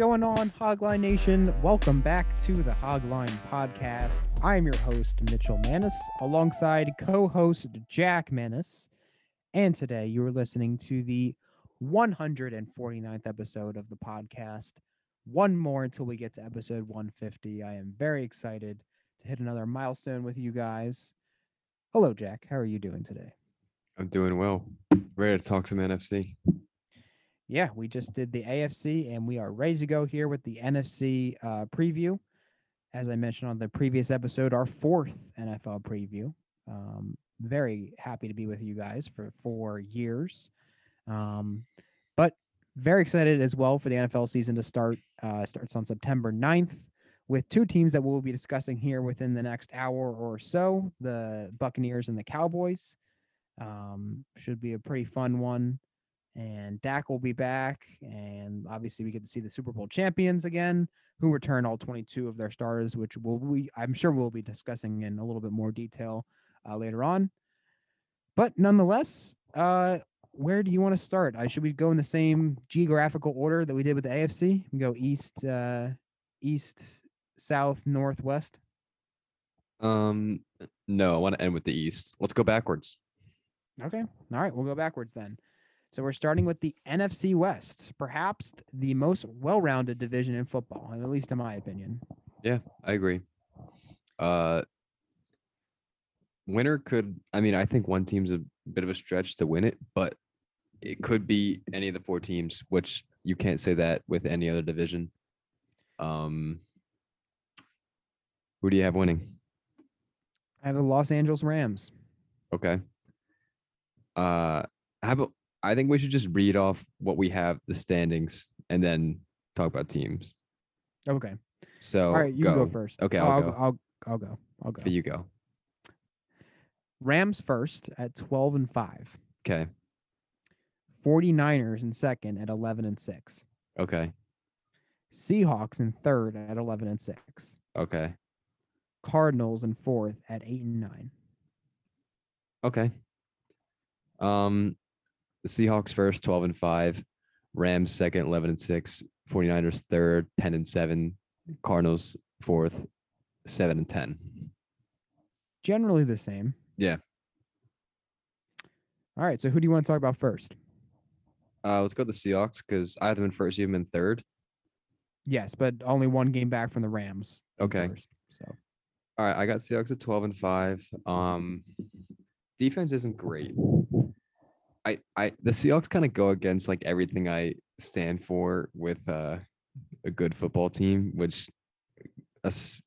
Going on, Hogline Nation? Welcome back to the Hogline Podcast. I'm your host, Mitchell Mannas, alongside co host Jack Mannas. And today you are listening to the 149th episode of the podcast. One more until we get to episode 150. I am very excited to hit another milestone with you guys. Hello, Jack. How are you doing today? I'm doing well. Ready to talk some NFC. Yeah, we just did the AFC and we are ready to go here with the NFC uh, preview. As I mentioned on the previous episode, our fourth NFL preview. Um, very happy to be with you guys for four years. Um, but very excited as well for the NFL season to start. Uh, starts on September 9th with two teams that we'll be discussing here within the next hour or so the Buccaneers and the Cowboys. Um, should be a pretty fun one and Dak will be back. And obviously, we get to see the Super Bowl champions again, who return all 22 of their starters, which will we I'm sure we'll be discussing in a little bit more detail uh, later on. But nonetheless, uh, where do you want to start? I should we go in the same geographical order that we did with the AFC? We go east, uh, east, south, northwest. Um, no, I want to end with the East. Let's go backwards. Okay. All right, we'll go backwards then. So we're starting with the NFC West, perhaps the most well-rounded division in football, at least in my opinion. Yeah, I agree. Uh, winner could. I mean, I think one team's a bit of a stretch to win it, but it could be any of the four teams, which you can't say that with any other division. Um, who do you have winning? I have the Los Angeles Rams. Okay. Uh, how about I think we should just read off what we have the standings and then talk about teams. Okay. So All right, you go. go first. Okay, Oh, I'll I'll, go. I'll I'll go. I'll go. For you go. Rams first at 12 and 5. Okay. 49ers in second at 11 and 6. Okay. Seahawks in third at 11 and 6. Okay. Cardinals in fourth at 8 and 9. Okay. Um Seahawks first, 12 and 5. Rams second, 11 and 6. 49ers third, 10 and 7. Cardinals fourth, 7 and 10. Generally the same. Yeah. All right, so who do you want to talk about first? Uh, let's go with the Seahawks because I have them in first, you have them in third. Yes, but only one game back from the Rams. Okay. first, so All right, I got Seahawks at 12 and 5. Um defense isn't great. I I the Seahawks kind of go against like everything I stand for with uh a good football team, which a s-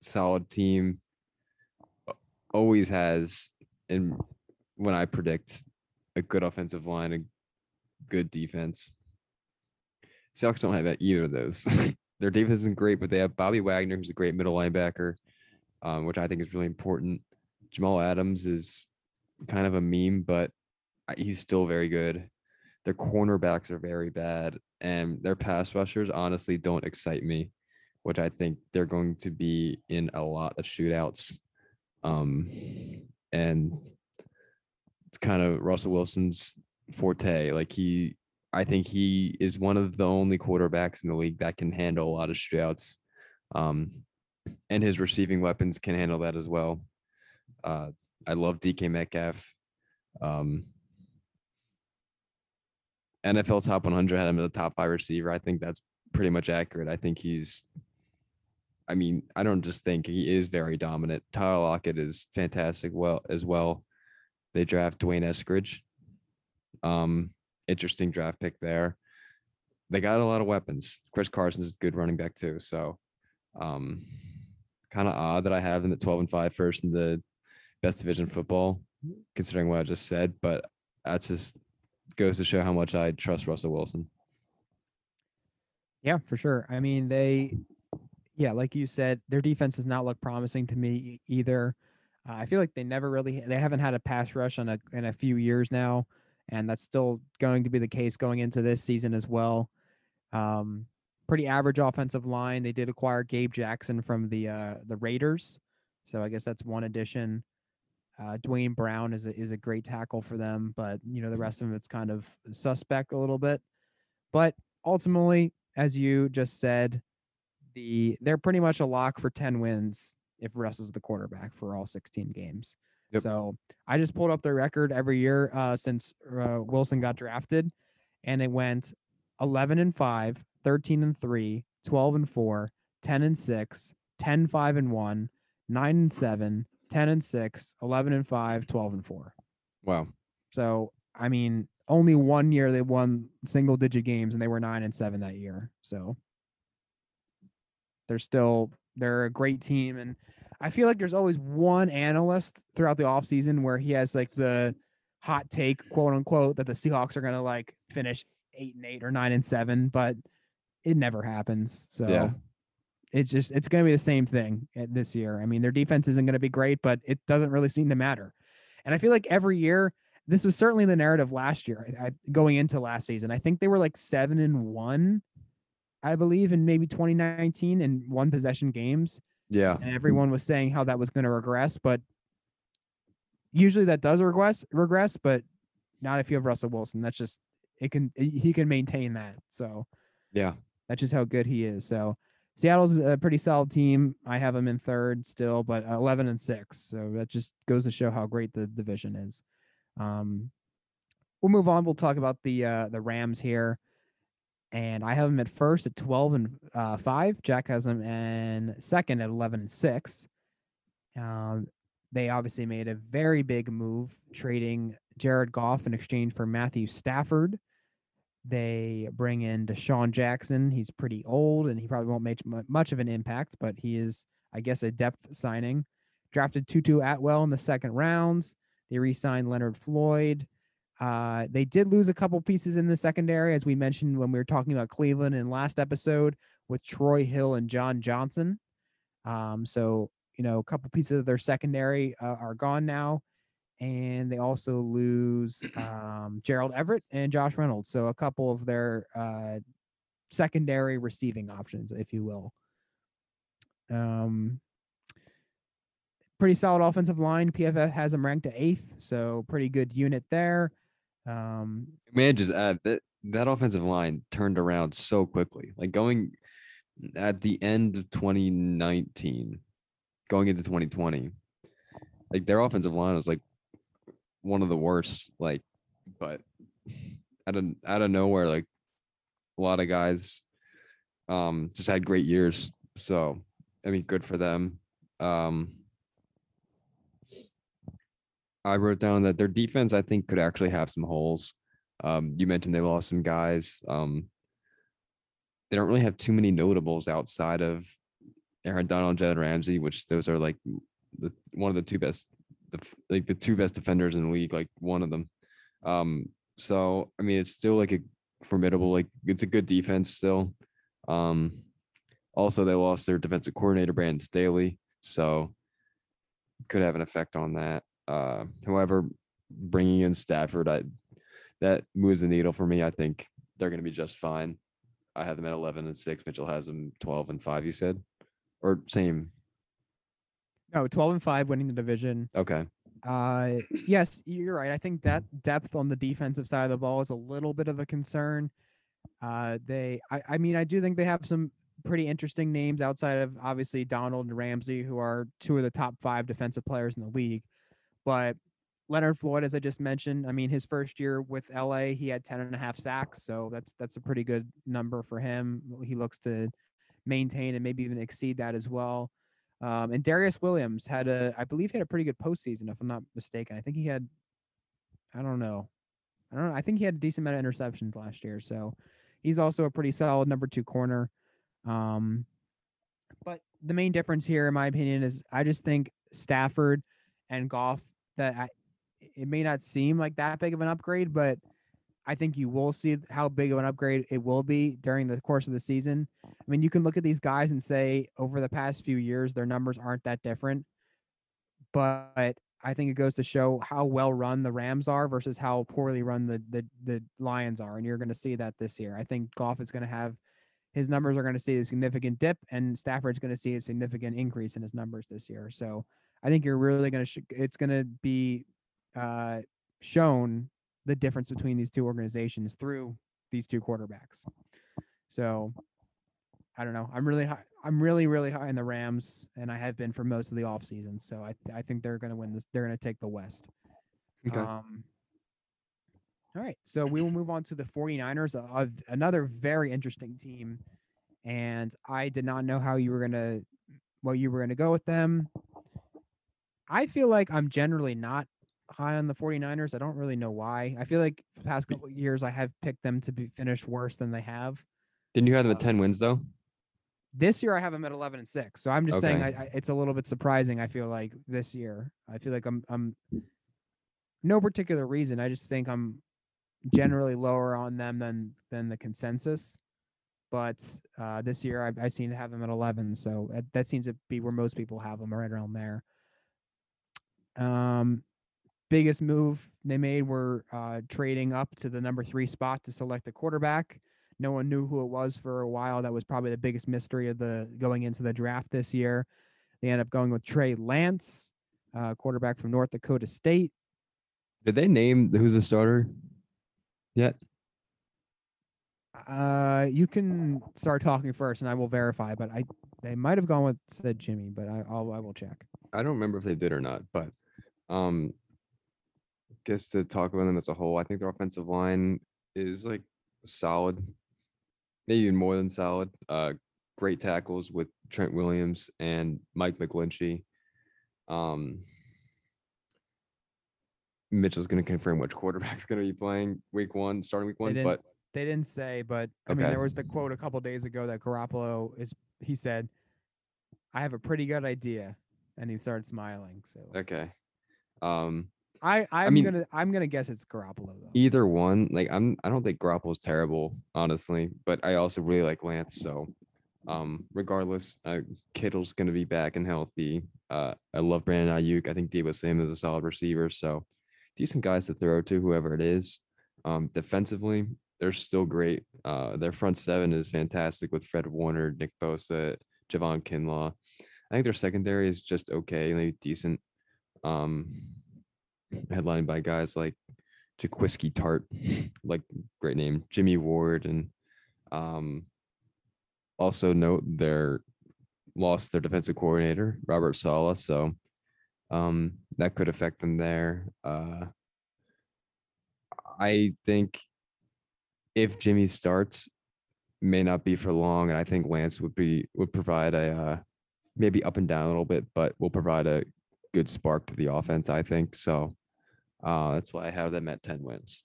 solid team always has and when I predict a good offensive line, a good defense. Seahawks don't have either of those. Their defense isn't great, but they have Bobby Wagner, who's a great middle linebacker, um, which I think is really important. Jamal Adams is kind of a meme, but he's still very good. Their cornerbacks are very bad, and their pass rushers honestly don't excite me, which I think they're going to be in a lot of shootouts. Um, and it's kind of Russell Wilson's forte. Like he, I think he is one of the only quarterbacks in the league that can handle a lot of shootouts. Um, and his receiving weapons can handle that as well. Uh, I love DK Metcalf. Um, NFL top 100 had him as a top five receiver. I think that's pretty much accurate. I think he's, I mean, I don't just think he is very dominant. Tyler Lockett is fantastic. Well, as well, they draft D'Wayne Eskridge. Um, interesting draft pick there. They got a lot of weapons. Chris Carson's a good running back too. So, um, kind of odd that I have them at 12 and 5 first in the best division football, considering what I just said. But that's just goes to show how much I trust Russell Wilson. Yeah, for sure. I mean, they, yeah, like you said, their defense does not look promising to me either. Uh, I feel like they never really, they haven't had a pass rush on a in a few years now, and that's still going to be the case going into this season as well. Um, pretty average offensive line. They did acquire Gabe Jackson from the uh, the Raiders, so I guess that's one addition. Uh, Duane Brown is a, is a great tackle for them, but you know the rest of them it's kind of suspect a little bit. But ultimately, as you just said, the they're pretty much a lock for ten wins if Russ is the quarterback for all sixteen games. Yep. So I just pulled up their record every year uh, since uh, Wilson got drafted, and it went 11 and 5, 13 and 3, 12 and 4, 10 and 6, 10 5 and 1, 9 and 7, 10 and 6, 11 and 5, 12 and 4. Wow. So, I mean, only one year they won single digit games and they were 9 and 7 that year. So, they're still they're a great team and I feel like there's always one analyst throughout the offseason where he has like the hot take, quote unquote, that the Seahawks are going to like finish 8 and 8 or 9 and 7, but it never happens. So, Yeah. It's just it's going to be the same thing eh, this year. I mean, their defense isn't going to be great, but it doesn't really seem to matter. And I feel like every year, this was certainly the narrative last year, I, I, going into last season. I think they were like seven and one, I believe, in maybe 2019 in one possession games, Yeah. and everyone was saying how that was going to regress. But usually that does regress, regress, but not if you have Russell Wilson. That's just it can he can maintain that. So Yeah. that's just how good he is. So Seattle's a pretty solid team. I have them in third still, but 11 and six. So that just goes to show how great the division is. Um, we'll move on. We'll talk about the uh, the Rams here, and I have them at first at 12 and uh, five. Jack has them and second at 11 and six. Um, they obviously made a very big move trading Jared Goff in exchange for Matthew Stafford. They bring in DeSean Jackson. He's pretty old and he probably won't make much of an impact, but he is, I guess, a depth signing. Drafted Tutu Atwell in the second rounds. They re signed Leonard Floyd. Uh, they did lose a couple pieces in the secondary, as we mentioned when we were talking about Cleveland in last episode with Troy Hill and John Johnson. Um, so, you know, a couple pieces of their secondary uh, are gone now and they also lose um, Gerald Everett and Josh Reynolds. So a couple of their uh, secondary receiving options, if you will. Um, pretty solid offensive line. PFF has them ranked at eighth, so pretty good unit there. Um, Man, just add that that offensive line turned around so quickly. Like going at the end of 2019, going into 2020, like their offensive line was like one of the worst. Like, but out of out of nowhere, like a lot of guys um just had great years. So I mean, good for them. Um I wrote down that their defense, I think, could actually have some holes. Um, you mentioned they lost some guys. Um, they don't really have too many notables outside of Aaron Donald, Jed Ramsey, which those are like the one of the two best, like the two best defenders in the league, like one of them. Um, so I mean, it's still like a formidable, like it's a good defense still. Um, also, they lost their defensive coordinator Brandon Staley, so could have an effect on that. Uh, however, bringing in Stafford, I that moves the needle for me. I think they're going to be just fine. I have them at 11 and 6. Mitchell has them 12 and 5, you said? Or same. No, 12 and 5 winning the division. Okay. Uh, yes, you're right. I think that depth on the defensive side of the ball is a little bit of a concern. Uh, they, I, I mean, I do think they have some pretty interesting names outside of obviously Donald and Ramsey, who are two of the top five defensive players in the league. But Leonard Floyd, as I just mentioned, I mean, his first year with LA, he had 10 and a half sacks. So that's that's a pretty good number for him. He looks to maintain and maybe even exceed that as well. Um, and Darious Williams had a, I believe, he had a pretty good postseason, if I'm not mistaken. I think he had, I don't know, I don't know. I think he had a decent amount of interceptions last year. So he's also a pretty solid number two corner. Um, but the main difference here, in my opinion, is I just think Stafford and Goff that I, it may not seem like that big of an upgrade, but I think you will see how big of an upgrade it will be during the course of the season. I mean, you can look at these guys and say over the past few years, their numbers aren't that different. But I think it goes to show how well run the Rams are versus how poorly run the the, the Lions are. And you're going to see that this year. I think Goff is going to have his numbers are going to see a significant dip, and Stafford's going to see a significant increase in his numbers this year. So I think you're really going to, sh- it's going to be uh, shown the difference between these two organizations through these two quarterbacks. So I don't know. I'm really high. I'm really, really high in the Rams, and I have been for most of the offseason. So I, I think they're going to win this. They're going to take the West. Okay. Um, all right. So we will move on to the 49ers, of another very interesting team. And I did not know how you were going to, what you were going to go with them. I feel like I'm generally not high on the 49ers. I don't really know why. I feel like the past couple of years I have picked them to be finished worse than they have. Didn't you have them at uh, 10 wins though? This year I have them at 11 and 6. So I'm just saying I, I, it's a little bit surprising I feel like this year. I feel like I'm I'm no particular reason. I just think I'm generally lower on them than than the consensus. But uh, this year I, I seem to have them at 11, so that, that seems to be where most people have them, right around there. Um, biggest move they made were uh, trading up to the number three spot to select a quarterback. No one knew who it was for a while. That was probably the biggest mystery of the going into the draft this year. They end up going with Trey Lance, uh, quarterback from North Dakota State. Did they name who's the starter yet? Uh, you can start talking first, and I will verify. But I they might have gone with said Jimmy, but I I'll, I will check. I don't remember if they did or not, but um guess to talk about them as a whole, I think their offensive line is like solid, maybe even more than solid. Uh great tackles with Trent Williams and Mike McGlinchey. Um Mitchell's gonna confirm which quarterback's gonna be playing week one, starting week one, but They didn't say, but I mean, Okay. there was the quote a couple days ago that Garoppolo is. He said, "I have a pretty good idea," and he started smiling. So okay. Um I I'm mean- gonna I'm gonna guess it's Garoppolo though. either one like i'm i don't think Garoppolo's terrible honestly but i also really like lance so um regardless uh kittle's going to be back and healthy. Uh i love brandon Aiyuk i think Deebo Samuel is a solid receiver so decent guys to throw to whoever it is. Um defensively they're still great. Uh their front seven is fantastic with fred warner nick bosa javon kinlaw. I think their secondary is just okay maybe decent. Um headlined by guys like Jaquiski Tartt, like great name, Jimmy Ward, and um, also note their lost their defensive coordinator Robert Saleh, so um, that could affect them there. Uh, I think if Jimmy starts, may not be for long, and I think Lance would be would provide a uh, maybe up and down a little bit, but will provide a good spark to the offense. I think so. Uh, that's why I have them at 10 wins.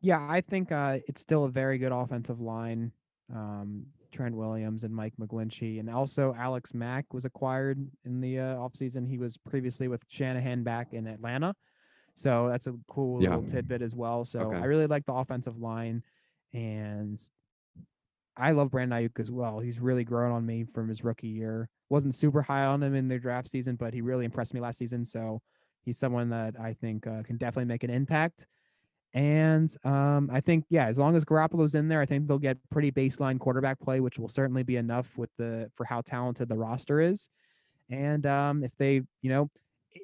Yeah, I think uh, it's still a very good offensive line. Um, Trent Williams and Mike McGlinchey, and also Alex Mack was acquired in the uh, offseason. He was previously with Shanahan back in Atlanta. So that's a cool Yeah. little tidbit as well. So Okay. I really like the offensive line, and I love Brandon Aiyuk as well. He's really grown on me from his rookie year. Wasn't super high on him in their draft season, but he really impressed me last season. So he's someone that I think uh, can definitely make an impact. And um, I think, yeah, as long as Garoppolo's in there, I think they'll get pretty baseline quarterback play, which will certainly be enough with the for how talented the roster is. And um, if they, you know, it,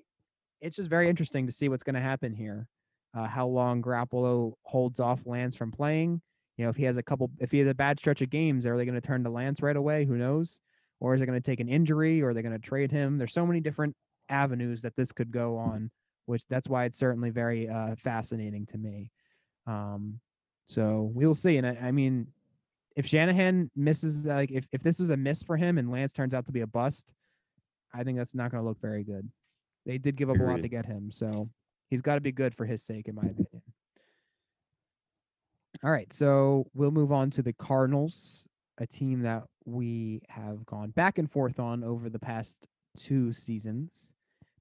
it's just very interesting to see what's going to happen here. Uh, how long Garoppolo holds off Lance from playing. You know, if he has a couple, if he has a bad stretch of games, are they going to turn to Lance right away? Who knows? Or is it going to take an injury? Or are they going to trade him? There's so many different avenues that this could go on, which that's why it's certainly very uh, fascinating to me. Um, so we'll see. And I, I mean, if Shanahan misses, like if, if this was a miss for him and Lance turns out to be a bust, I think that's not going to look very good. They did give up a lot to get him, so he's got to be good for his sake, in my opinion. All right, so we'll move on to the Cardinals, a team that we have gone back and forth on over the past two seasons.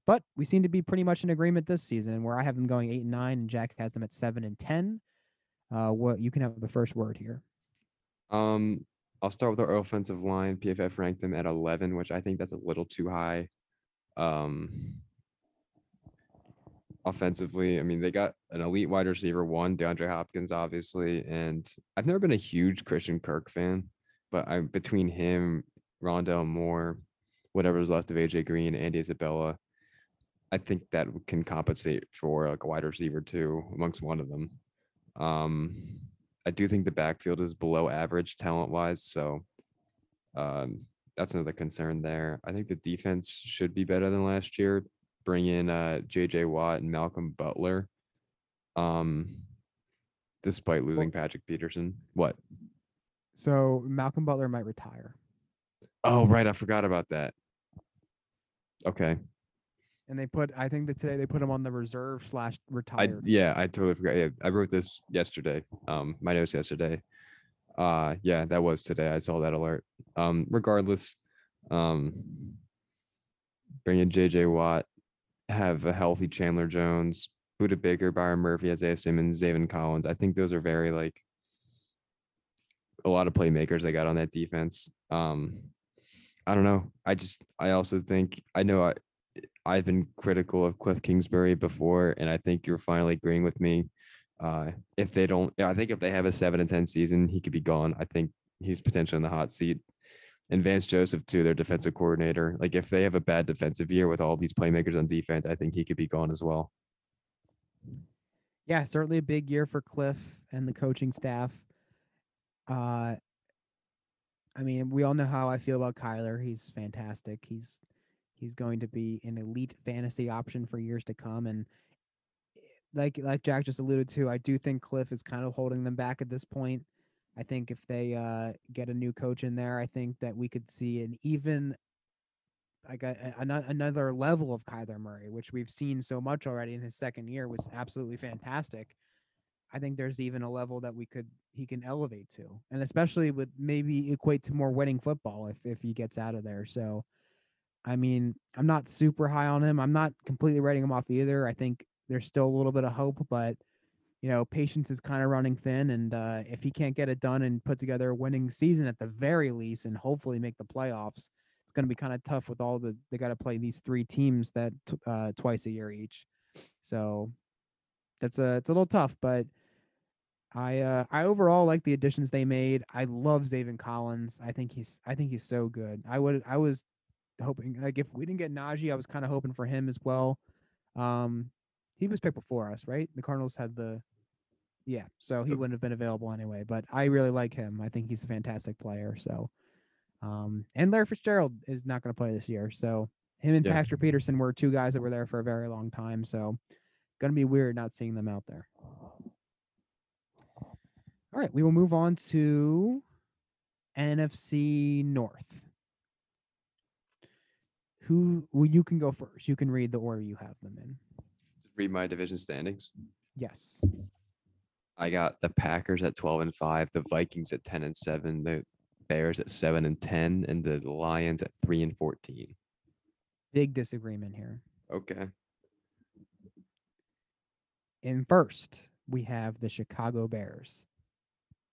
But we seem to be pretty much in agreement this season, where I have them going eight and nine, and Jack has them at seven and ten. Uh, what you can have the first word here. Um, I'll start with our offensive line. PFF ranked them at 11, which I think that's a little too high. Um, offensively, I mean, they got an elite wide receiver, one DeAndre Hopkins, obviously, and I've never been a huge Christian Kirk fan, but I'm between him, Rondale Moore, whatever's left of AJ Green, Andy Isabella, I think that can compensate for like a wide receiver too amongst one of them. Um, I do think the backfield is below average talent wise, so um, that's another concern there. I think the defense should be better than last year. Bring in uh, JJ Watt and Malcolm Butler. Um, despite losing Patrick Peterson. What? So Malcolm Butler might retire, Oh, right. I forgot about that. Okay. And they put I think that today they put him on the reserve slash I retired. yeah, I totally forgot. Yeah, I wrote this yesterday. Um, my notes yesterday. Uh, yeah, that was today. I saw that alert. Um, regardless, um, bring in JJ Watt, have a healthy Chandler Jones, Budda Baker, Byron Murphy, Isaiah Simmons, Zaven Collins. I think those are very like a lot of playmakers they got on that defense. Um, I don't know. I just I also think I know I I've been critical of Cliff Kingsbury before, and I think you're finally agreeing with me. Uh, if they don't, I think if they have a seven and ten season, he could be gone. I think he's potentially in the hot seat. And Vance Joseph too, their defensive coordinator. Like if they have a bad defensive year with all these playmakers on defense, I think he could be gone as well. yeah, certainly a big year for Cliff and the coaching staff. Uh, I mean, we all know how I feel about Kyler. He's fantastic. He's he's going to be an elite fantasy option for years to come. And like like Jack just alluded to, I do think Cliff is kind of holding them back at this point. I think if they uh, get a new coach in there, I think that we could see an even like a, a, another level of Kyler Murray, which we've seen so much already in his second year was absolutely fantastic. I think there's even a level that we could he can elevate to, and especially with maybe equate to more winning football if if he gets out of there. So, I mean, I'm not super high on him. I'm not completely writing him off either. I think there's still a little bit of hope, but you know, patience is kind of running thin, and uh, if he can't get it done and put together a winning season at the very least, and hopefully make the playoffs, it's going to be kind of tough with all the they got to play these three teams that uh, twice a year each. So that's a it's a little tough, but I uh, I overall like the additions they made. I love Zaven Collins. I think he's I think he's so good. I would I was hoping like if we didn't get Najee, I was kind of hoping for him as well. Um, he was picked before us, right? The Cardinals had the yeah, so he wouldn't have been available anyway. But I really like him. I think he's a fantastic player. So, um, and Larry Fitzgerald is not going to play this year. So him and Yeah. Patrick Peterson were two guys that were there for a very long time. So, going to be weird not seeing them out there. All right, we will move on to NFC North. Who well, you can go first. You can read the order you have them in. Read my division standings. Yes. I got the Packers at 12 and 5, the Vikings at 10 and 7, the Bears at 7 and 10, and the Lions at 3 and 14. Big disagreement here. Okay. In first, we have the Chicago Bears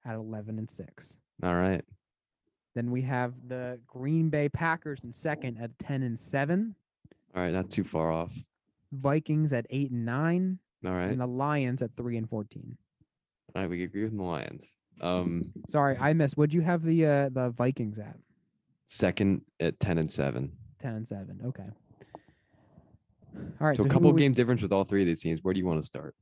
at 11 and 6. All right. Then we have the Green Bay Packers in second at 10 and 7, All right. Not too far off. Vikings at 8 and 9, All right. and the Lions at 3 and 14. All right. We agree with the Lions. Um, Sorry, I missed. Would you have the uh, the Vikings at second at 10 and 7. 10 and 7? Okay. All right. so a couple game difference with all three of these teams. Where do you want to start?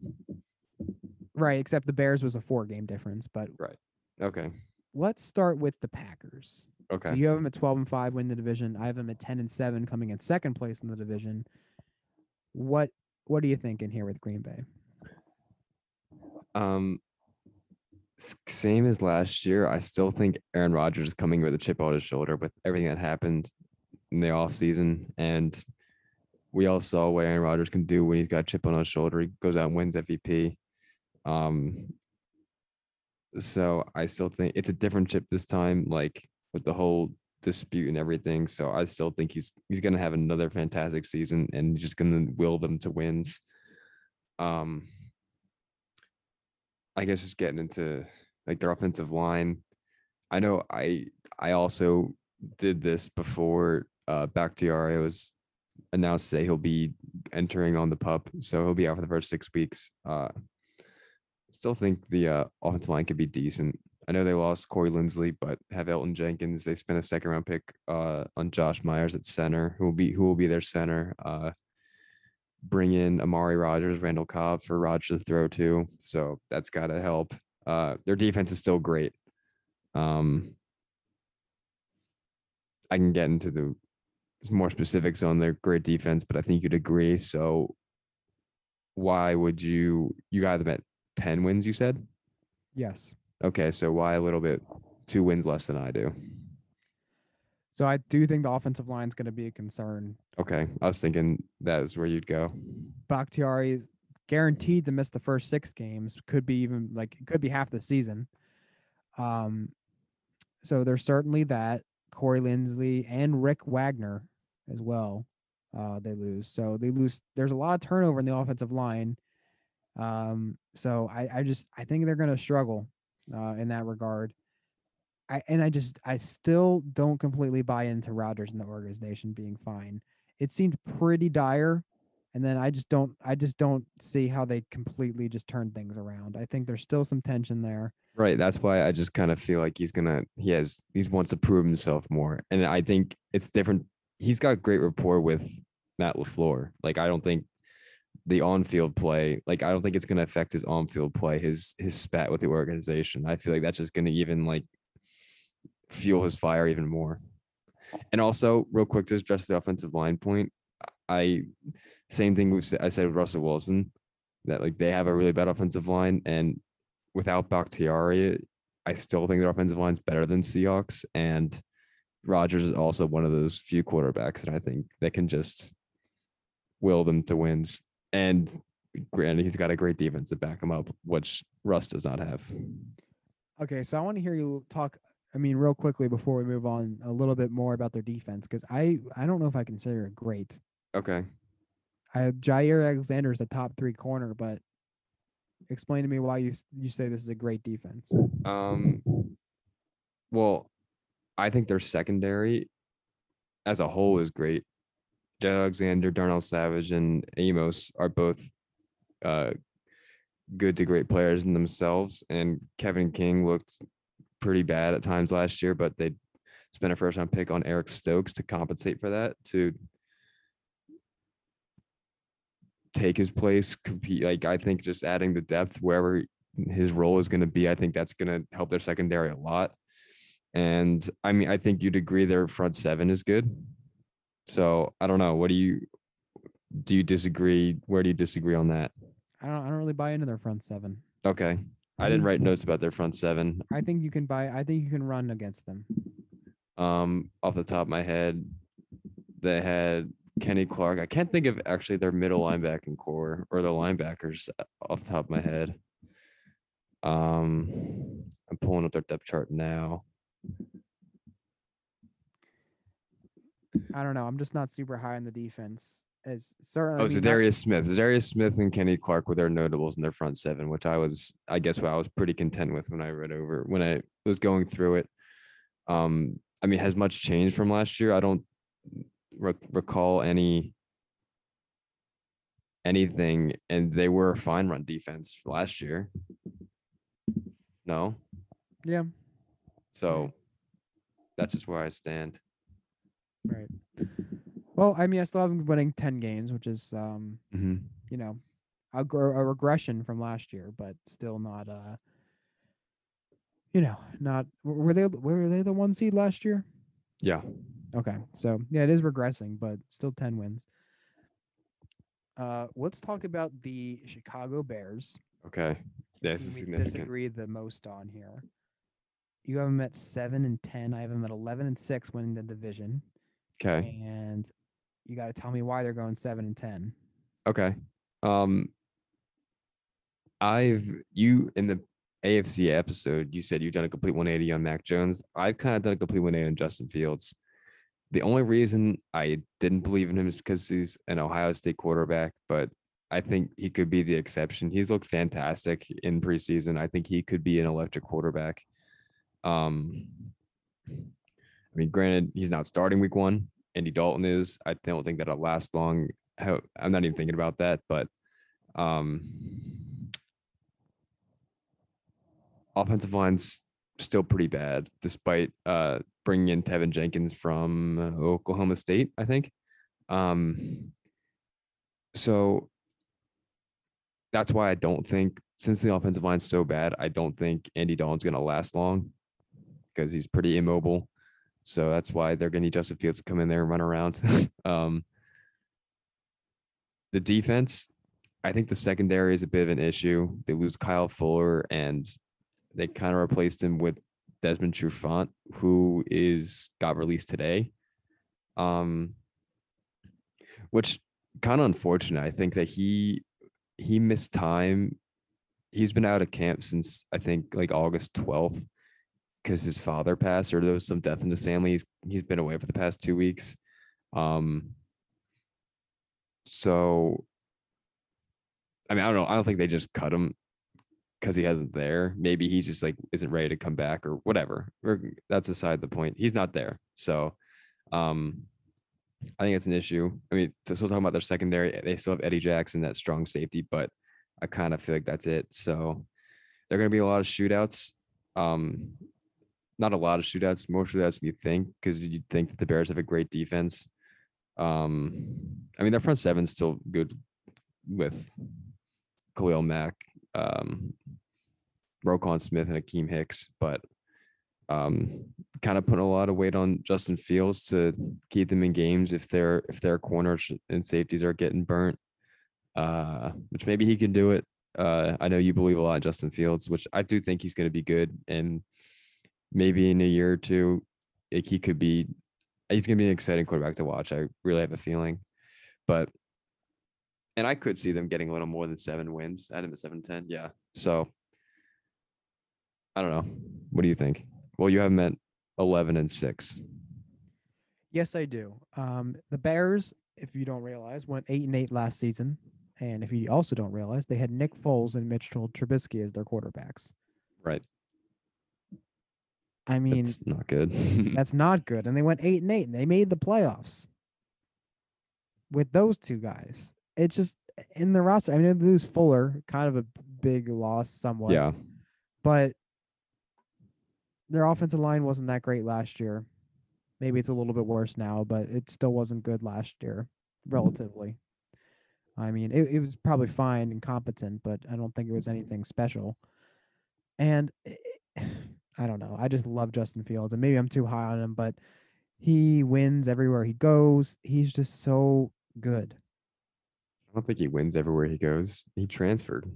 Right, except the Bears was a four game difference, but Right. Okay. Let's start with the Packers. So Okay. you have them at 12 and 5 win the division. I have them at 10 and 7 coming in second place in the division. What what are you thinking here with Green Bay? Um, same as last year. I still think Aaron Rodgers is coming with a chip on his shoulder with everything that happened in the offseason. And we all saw what Aaron Rodgers can do when he's got a chip on his shoulder. He goes out and wins MVP. Um, so I still think it's a different chip this time, like with the whole dispute and everything. So I still think he's he's gonna have another fantastic season and just gonna will them to wins. Um I guess just getting into like their offensive line. I know I I also did this before uh Bakhtiari was announced today he'll be entering on the pup, so he'll be out for the first six weeks. Uh still think the uh offensive line could be decent. I know they lost Corey Linsley, but have Elgton Jenkins. They spent a second round pick uh on Josh Myers at center, who will be who will be their center. Uh bring in Amari Rodgers, Randall Cobb for Rodgers to throw to. So that's got to help. Uh, their defense is still great. Um, I can get into the more specifics on their great defense, but I think you'd agree. So why would you you got them at 10 wins, you said? Yes. Okay, so why a little bit two wins less than I do? So I do think the offensive line is going to be a concern. Okay, I was thinking that is where you'd go. Bakhtiari is guaranteed to miss the first six games. Could be even like it could be half the season. Um, so there's certainly that Corey Linsley and Rick Wagner as well. Uh, they lose, so they lose. There's a lot of turnover in the offensive line. Um, so I, I just I think they're going to struggle uh, in that regard. I and I just I still don't completely buy into Rodgers and the organization being fine. It seemed pretty dire and then I just don't I just don't see how they completely just turn things around. I think there's still some tension there. Right. That's why I just kind of feel like he's gonna he has he wants to prove himself more. And I think it's different. He's got great rapport with Matt LaFleur. Like I don't think the on-field play, like I don't think it's gonna affect his on-field play, his his spat with the organization. I feel like that's just gonna even like fuel his fire even more. And also, real quick to address the offensive line point, I same thing I said with Russell Wilson, that like they have a really bad offensive line, and without Bakhtiari, I still think their offensive line's better than Seahawks. And Rodgers is also one of those few quarterbacks that I think that can just will them to wins. And granted, he's got a great defense to back him up, which Russ does not have. Okay, so I want to hear you talk I mean real quickly before we move on a little bit more about their defense cuz I I don't know if I consider it great. Okay. I have Jaire Alexander is a top 3 corner, but explain to me why you you say this is a great defense. Um, well, I think their secondary as a whole is great. Jay Alexander, Darnell Savage, and Amos are both uh, good to great players in themselves. And Kevin King looked pretty bad at times last year, but they spent a first round pick on Eric Stokes to compensate for that to take his place, compete. Like I think just adding the depth wherever his role is going to be, I think that's going to help their secondary a lot. And I mean, I think you'd agree their front seven is good. So I don't know. What do you do? You disagree? Where do you disagree on that? I don't I don't really buy into their front seven. Okay, I didn't write notes about their front seven. I think you can buy I think you can run against them. Um, off the top of my head, they had Kenny Clark. I can't think of actually their middle linebacking core or the linebackers uh, off the top of my head. Um, I'm pulling up their depth chart now. I don't know. I'm just not super high on the defense. As certainly Oh, I mean, Za'Darius Smith. Za'Darius Smith and Kenny Clark were their notables in their front seven, which I was, I guess, what I was pretty content with when I read over when I was going through it. Um, I mean, has much changed from last year? I don't re- recall any anything, and they were a fine run defense last year. No, Yeah. so that's just where I stand. Right. Well, I mean, I still have them winning ten games, which is, um, hmm you know, a, a regression from last year, but still not, uh, you know, not were they were they the one seed last year? Yeah. Okay, so yeah, it is regressing, but still ten wins. Uh, let's talk about the Chicago Bears. Okay. This team is we disagree the most on here. You have them at seven and ten. I have them at eleven and six, winning the division. Okay. And you got to tell me why they're going seven and ten. Okay. Um I've you in the AFC episode, you said you've done a complete 180 on Mac Jones. I've kind of done a complete 180 on Justin Fields. The only reason I didn't believe in him is because he's an Ohio State quarterback, but I think he could be the exception. He's looked fantastic in preseason. I think he could be an electric quarterback. Um mean, granted, he's not starting week one. Andy Dalton is. I don't think that'll last long. I'm not even thinking about that, but um offensive line's still pretty bad despite uh bringing in Teven Jenkins from Oklahoma State, I think. Um so that's why I don't think since the offensive line's so bad, I don't think Andy Dalton's going to last long because he's pretty immobile. So that's why they're going to need Justin Fields to come in there and run around. um, the defense, I think the secondary is a bit of an issue. They lose Kyle Fuller and they kind of replaced him with Desmond Trufant, who is got released today. Um, which kind of unfortunate. I think that he he missed time. He's been out of camp since I think like August 12th because his father passed or there was some death in his family. He's he's been away for the past two weeks. Um so I mean, I don't know. I don't think they just cut him because he hasn't there. Maybe he's just like isn't ready to come back or whatever. Or that's aside the point. He's not there. So um I think it's an issue. I mean, to still talking about their secondary, they still have Eddie Jackson, that strong safety, but I kind of feel like that's it. So there are going to be a lot of shootouts. Um, not a lot of shootouts, more shootouts than you think, because you'd think that the Bears have a great defense. Um, I mean, their front seven's still good with Khalil Mack, um, Roquan Smith, and Akiem Hicks, but um, kind of putting a lot of weight on Justin Fields to keep them in games if their if their corners and safeties are getting burnt. Uh, which maybe he can do it. Uh, I know you believe a lot in Justin Fields, which I do think he's going to be good, and maybe in a year or two, like he could be. He's going to be an exciting quarterback to watch. I really have a feeling, but and I could see them getting a little more than seven wins. I him at seven ten. Yeah, so I don't know. What do you think? Well, you have them at eleven and six. Yes, I do. Um, the Bears, if you don't realize, went eight and eight last season, and if you also don't realize, they had Nick Foles and Mitchell Trubisky as their quarterbacks. Right. I mean, It's not good. that's not good. And they went eight and eight, and they made the playoffs with those two guys. It's just in the roster. I mean, they lose Fuller, kind of a big loss, somewhat. yeah. but their offensive line wasn't that great last year. Maybe it's a little bit worse now, but it still wasn't good last year, relatively. I mean, it, it was probably fine and competent, but I don't think it was anything special. And i I don't know. I just love Justin Fields, and maybe I'm too high on him, but he wins everywhere he goes. He's just so good. I don't think he wins everywhere he goes. He transferred.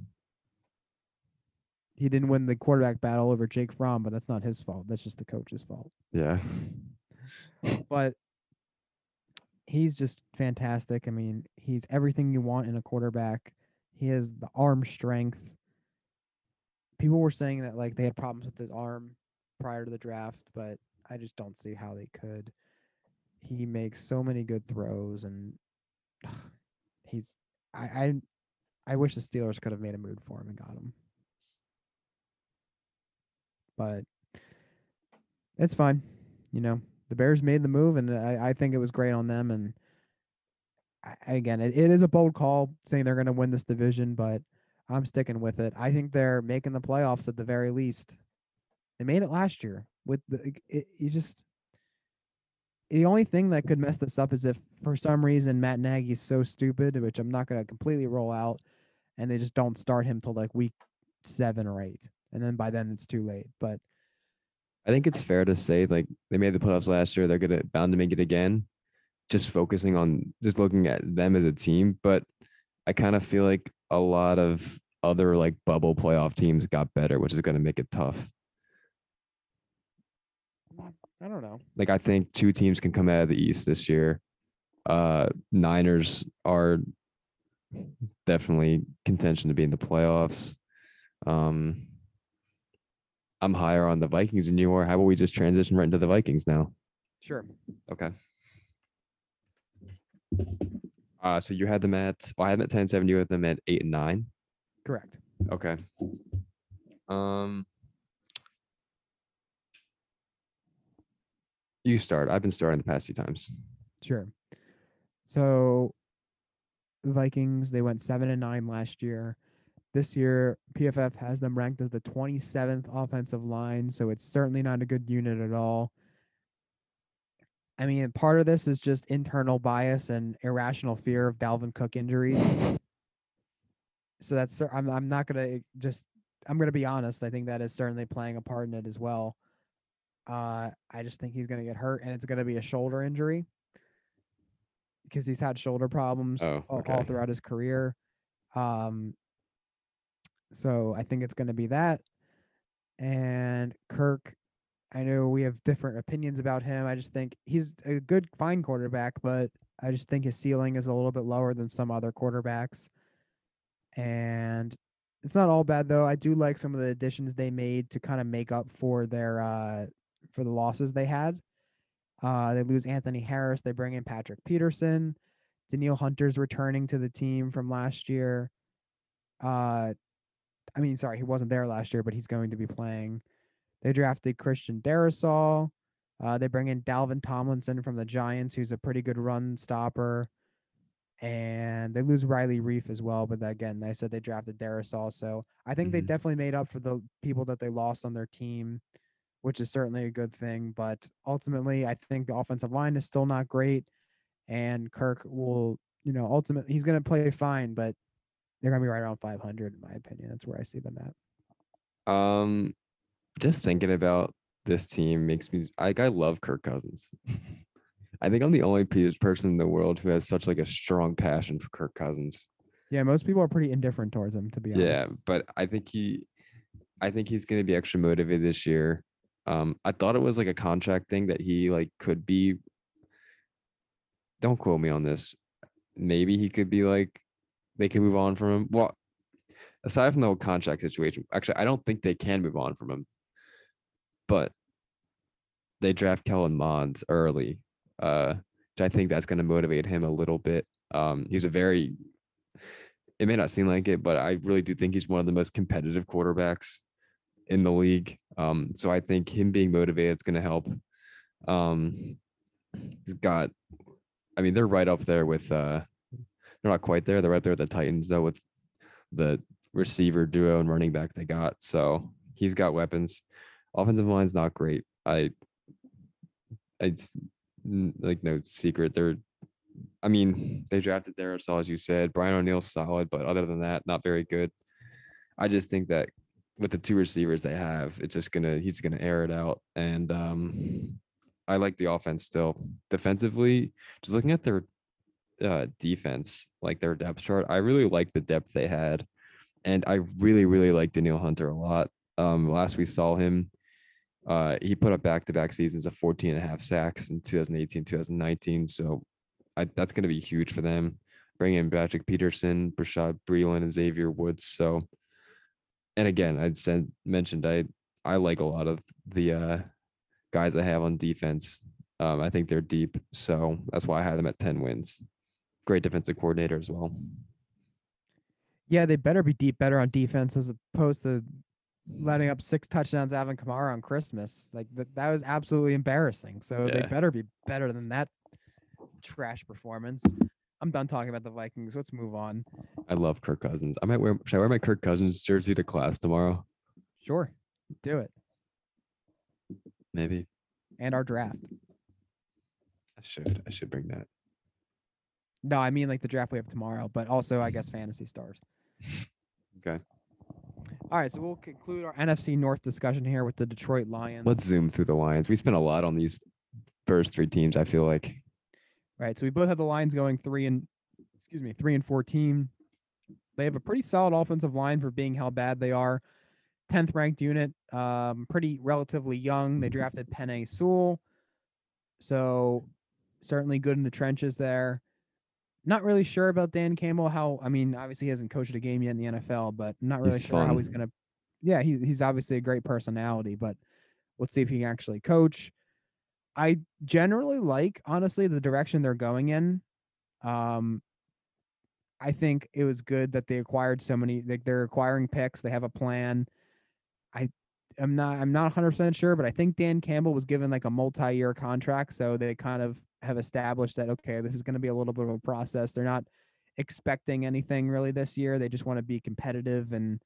He didn't win the quarterback battle over Jake Fromm, but that's not his fault. That's just the coach's fault. Yeah. but he's just fantastic. I mean, he's everything you want in a quarterback. He has the arm strength. People were saying that like they had problems with his arm prior to the draft, but I just don't see how they could. He makes so many good throws and he's I I, I wish the Steelers could have made a move for him and got him. But it's fine. You know, the Bears made the move, and I, I think it was great on them. And I, again, it, it is a bold call saying they're going to win this division, but I'm sticking with it. I think they're making the playoffs at the very least. They made it last year with the it, you just the only thing that could mess this up is if for some reason Matt Nagy's so stupid, which I'm not going to completely roll out, and they just don't start him till like week seven or eight, and then by then it's too late. But I think it's fair to say like they made the playoffs last year. They're gonna bound to make it again. Just focusing on just looking at them as a team, but I kind of feel like a lot of other like bubble playoff teams got better, which is going to make it tough. I don't know. Like I think two teams can come out of the East this year. Uh Niners are definitely contention to be in the playoffs. Um I'm higher on the Vikings than you are. How about we just transition right into the Vikings now? Sure. Okay. Uh so you had them at well, I had them at 10 7, you had them at eight and nine. Correct. Okay. Um you start. I've been starting the past few times. Sure. So the Vikings, they went seven and nine last year. This year, PFF has them ranked as the 27th offensive line, so it's certainly not a good unit at all. I mean, part of this is just internal bias and irrational fear of Dalvin Cook injuries. So that's I'm I'm not gonna just I'm gonna be honest. I think that is certainly playing a part in it as well. Uh, I just think he's gonna get hurt, and it's gonna be a shoulder injury because he's had shoulder problems Oh, all, all throughout his career. Um, so I think it's going to be that. And Kirk, I know we have different opinions about him. I just think he's a good, fine quarterback, but I just think his ceiling is a little bit lower than some other quarterbacks. And it's not all bad though. I do like some of the additions they made to kind of make up for their uh for the losses they had. Uh, they lose Anthony Harris. They bring in Patrick Peterson. Danielle Hunter's returning to the team from last year. Uh, I mean, sorry, he wasn't there last year, but he's going to be playing. They drafted Christian Darrisaw. Uh, they bring in Dalvin Tomlinson from the Giants, who's a pretty good run stopper. And they lose Riley Reiff as well, but again, they said they drafted Darrisaw, so I think they Mhm. definitely made up for the people that they lost on their team which is certainly a good thing. But ultimately, I think the offensive line is still not great, and Kirk will, you know, ultimately he's going to play fine, but they're going to be right around 500 in my opinion. That's where I see them at. Um, just thinking about this team makes me like I love Kirk Cousins. I think I'm the only person in the world who has such like a strong passion for Kirk Cousins. Yeah, most people are pretty indifferent towards him, to be honest. Yeah, but I think he, I think he's going to be extra motivated this year. Um, I thought it was like a contract thing that he like could be. Don't quote me on this. Maybe he could be like, they can move on from him. Well, aside from the whole contract situation, actually, I don't think they can move on from him. But they draft Kellen Mond early. Uh, which I think that's going to motivate him a little bit. Um, he's a very it may not seem like it, but I really do think he's one of the most competitive quarterbacks in the league. Um, so I think him being motivated is going to help. Um, he's got, I mean, they're right up there with, uh, they're not quite there. They're right there with the Titans, though, with the receiver duo and running back they got. So he's got weapons. Offensive line's not great. I, it's like no secret. They're I mean, they drafted Darrisaw, as you said. Brian O'Neill's solid, but other than that, not very good. I just think that with the two receivers they have, it's just gonna he's gonna air it out. And um I like the offense still. Defensively, just looking at their uh defense, like their depth chart, I really like the depth they had. And I really, really like Danielle Hunter a lot. Um last we saw him, uh he put up back-to-back seasons of 14 and a half sacks in 2018, 2019. So I, that's going to be huge for them. Bring in Patrick Peterson, Bashaud Breeland, and Xavier Woods. So, and again, I said mentioned I I like a lot of the uh, guys I have on defense. Um, I think they're deep, so that's why I had them at ten wins. Great defensive coordinator as well. Yeah, they better be deep better on defense as opposed to letting up six touchdowns to Alvin Kamara on Christmas. Like that, that was absolutely embarrassing. So they better be better than that trash performance. I'm done talking about the Vikings. Let's move on. I love Kirk Cousins. I might wear. Should I wear my Kirk Cousins jersey to class tomorrow? Sure, do it. Maybe And our draft. I should. I should bring that. No, I mean like the draft we have tomorrow, but also I guess fantasy stars. Okay. All right, so we'll conclude our NFC North discussion here with the Detroit Lions. Let's zoom through the Lions. We spent a lot on these first three teams. I feel like Right. So we both have the Lions going three and excuse me, three and fourteen. They have a pretty solid offensive line for being how bad they are. Tenth ranked unit, um, pretty relatively young. They drafted Penei Sewell, so certainly good in the trenches there. Not really sure about Dan Campbell. How I mean, obviously he hasn't coached a game yet in the NFL, but not really He's sure how he's gonna. Yeah, he's he's obviously a great personality, but let's see if he can actually coach. I generally like honestly the direction they're going in. Um I think it was good that they acquired so many like they're acquiring picks, they have a plan. I am not I'm not 100% sure, but I think Dan Campbell was given like a multi-year contract, so they kind of have established that okay, this is going to be a little bit of a process. They're not expecting anything really this year. They just want to be competitive and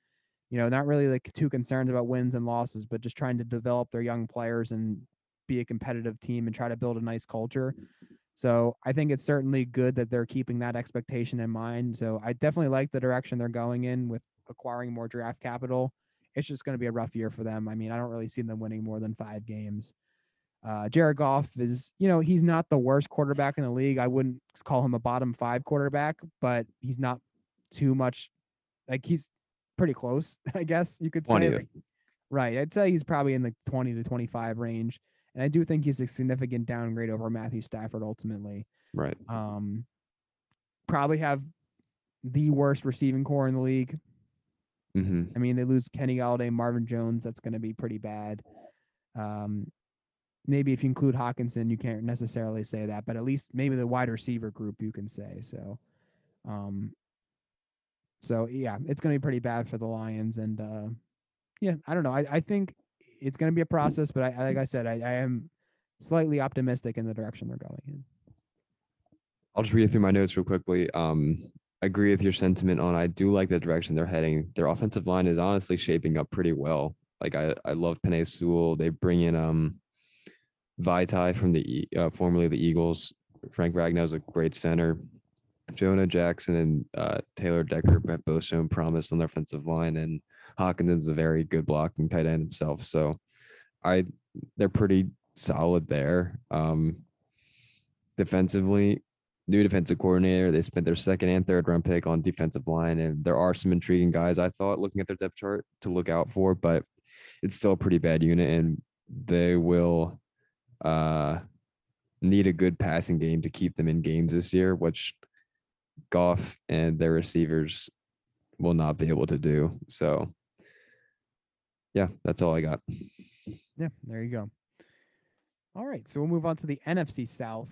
you know, not really like too concerned about wins and losses, but just trying to develop their young players and be a competitive team and try to build a nice culture. So I think it's certainly good that they're keeping that expectation in mind. So I definitely like the direction they're going in with acquiring more draft capital. It's just going to be a rough year for them. I mean, I don't really see them winning more than five games. Uh, Jared Goff is, you know, he's not the worst quarterback in the league. I wouldn't call him a bottom five quarterback, but he's not too much. Like he's pretty close, I guess you could say. Like, right. I'd say he's probably in the 20 to 25 range. And I do think he's a significant downgrade over Matthew Stafford ultimately. right. Um, probably have the worst receiving core in the league. hmm I mean, they lose Kenny Golladay, Marvin Jones. That's going to be pretty bad. Um, maybe if you include Hockenson, you can't necessarily say that, but at least maybe the wide receiver group you can say. So, um, so yeah, it's going to be pretty bad for the Lions. And uh, yeah, I don't know. I, I think it's going to be a process, but I, like I said, I, I am slightly optimistic in the direction they're going in. I'll just read through my notes real quickly. Um, agree with your sentiment on. I do like the direction they're heading. Their offensive line is honestly shaping up pretty well. Like I, I love Penei Sewell. They bring in um, Vaitai from the uh, formerly the Eagles. Frank Ragnow's a great center. Jonah Jackson and uh, Taylor Decker have both shown promise on their offensive line, and Hockenson's a very good blocking tight end himself. So, I they're pretty solid there. Um, defensively, new defensive coordinator. They spent their second and third round pick on defensive line, and there are some intriguing guys I thought looking at their depth chart to look out for, but it's still a pretty bad unit, and they will uh, need a good passing game to keep them in games this year, which Goff and their receivers will not be able to do. So, yeah, that's all I got. Yeah, there you go. All right, so we'll move on to the NFC South,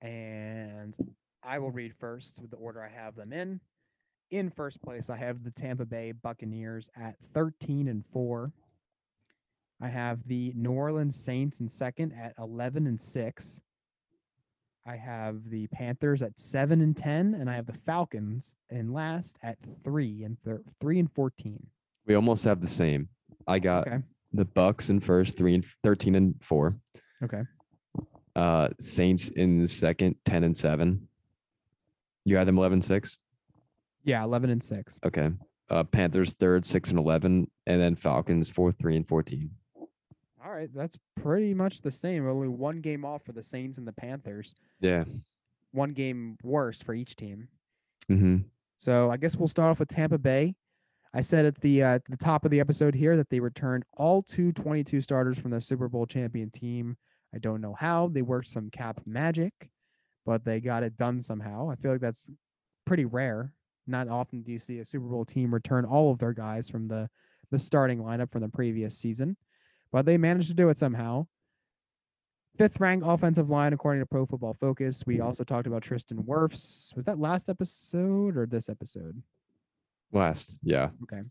and I will read first with the order I have them in. In first place, I have the Tampa Bay Buccaneers at 13 and 4. I have the New Orleans Saints in second at 11 and 6. I have the Panthers at 7 and 10 and I have the Falcons in last at 3 and thir- 3 and 14. We almost have the same. I got Okay. the Bucks in first, three and 13 and four. Okay. Uh, Saints in second, 10 and seven. You had them 11 6. Yeah, 11 and 6. Okay. Uh, Panthers third, six and 11, and then Falcons fourth, three and 14. All right, that's pretty much the same. Only one game off for the Saints and the Panthers. Yeah. One game worse for each team. Mm-hmm. So I guess we'll start off with Tampa Bay. I said at the uh, the top of the episode here that they returned all two 22 starters from their Super Bowl champion team. I don't know how they worked some cap magic, but they got it done somehow. I feel like that's pretty rare. Not often do you see a Super Bowl team return all of their guys from the the starting lineup from the previous season, but they managed to do it somehow. Fifth ranked offensive line according to Pro Football Focus. We also talked about Tristan Wirfs. Was that last episode or this episode? Last. Yeah. Okay.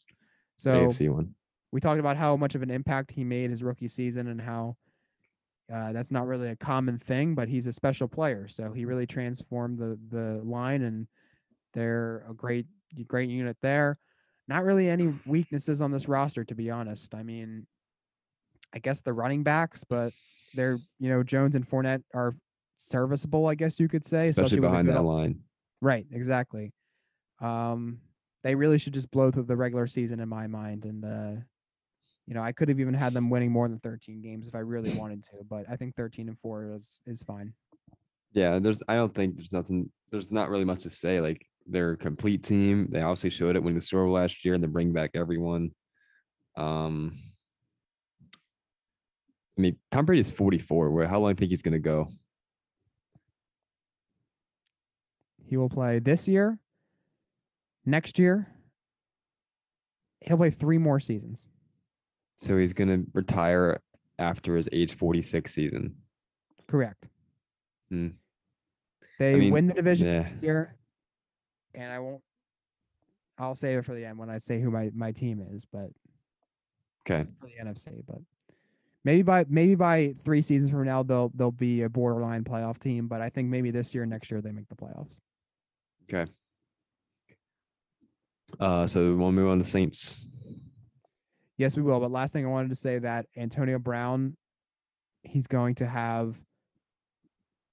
So AFC one. we talked about how much of an impact he made his rookie season and how uh, that's not really a common thing, but he's a special player. So he really transformed the the line, and they're a great great unit there. Not really any weaknesses on this roster, to be honest. I mean, I guess the running backs, but they're you know Jones and Fournette are serviceable, I guess you could say, Especially a behind that o- line. Right, exactly. Um, they really should just blow through the regular season in my mind. And uh, you know, I could have even had them winning more than 13 games if I really wanted to, but I think 13 and four is is fine. Yeah, there's I don't think there's nothing there's not really much to say. Like they're a complete team. They obviously showed it winning the Super Bowl last year and they bring back everyone. Um I mean, Tom Brady is 44. Where how long do you think he's gonna go? He will play this year, next year. He'll play three more seasons. So he's gonna retire after his age 46 season. Correct. Hmm. They mean, win the division Yeah. here, and I won't. I'll save it for the end when I say who my, my team is, but Okay. for the NFC. But maybe by maybe by three seasons from now they'll they'll be a borderline playoff team. But I think maybe this year, next year they make the playoffs. Okay. Uh so we want to move on to Saints. Yes, we will. But last thing I wanted to say that Antonio Brown, he's going to have.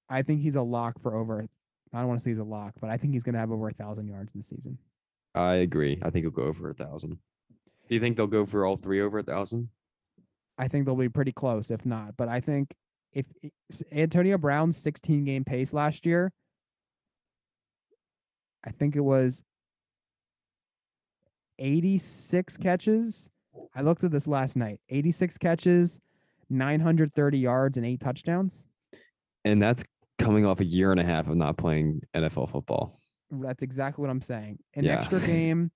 I think he's a lock for over. I don't want to say he's a lock, but I think he's going to have over a thousand yards in this season. I agree. I think he'll go over a thousand. Do you think they'll go for all three over a thousand? I think they'll be pretty close, if not. But I think if Antonio Brown's 16 game pace last year, I think it was 86 catches. I looked at this last night 86 catches, 930 yards, and eight touchdowns. And that's coming off a year and a half of not playing NFL football. That's exactly what I'm saying. An Yeah. extra game.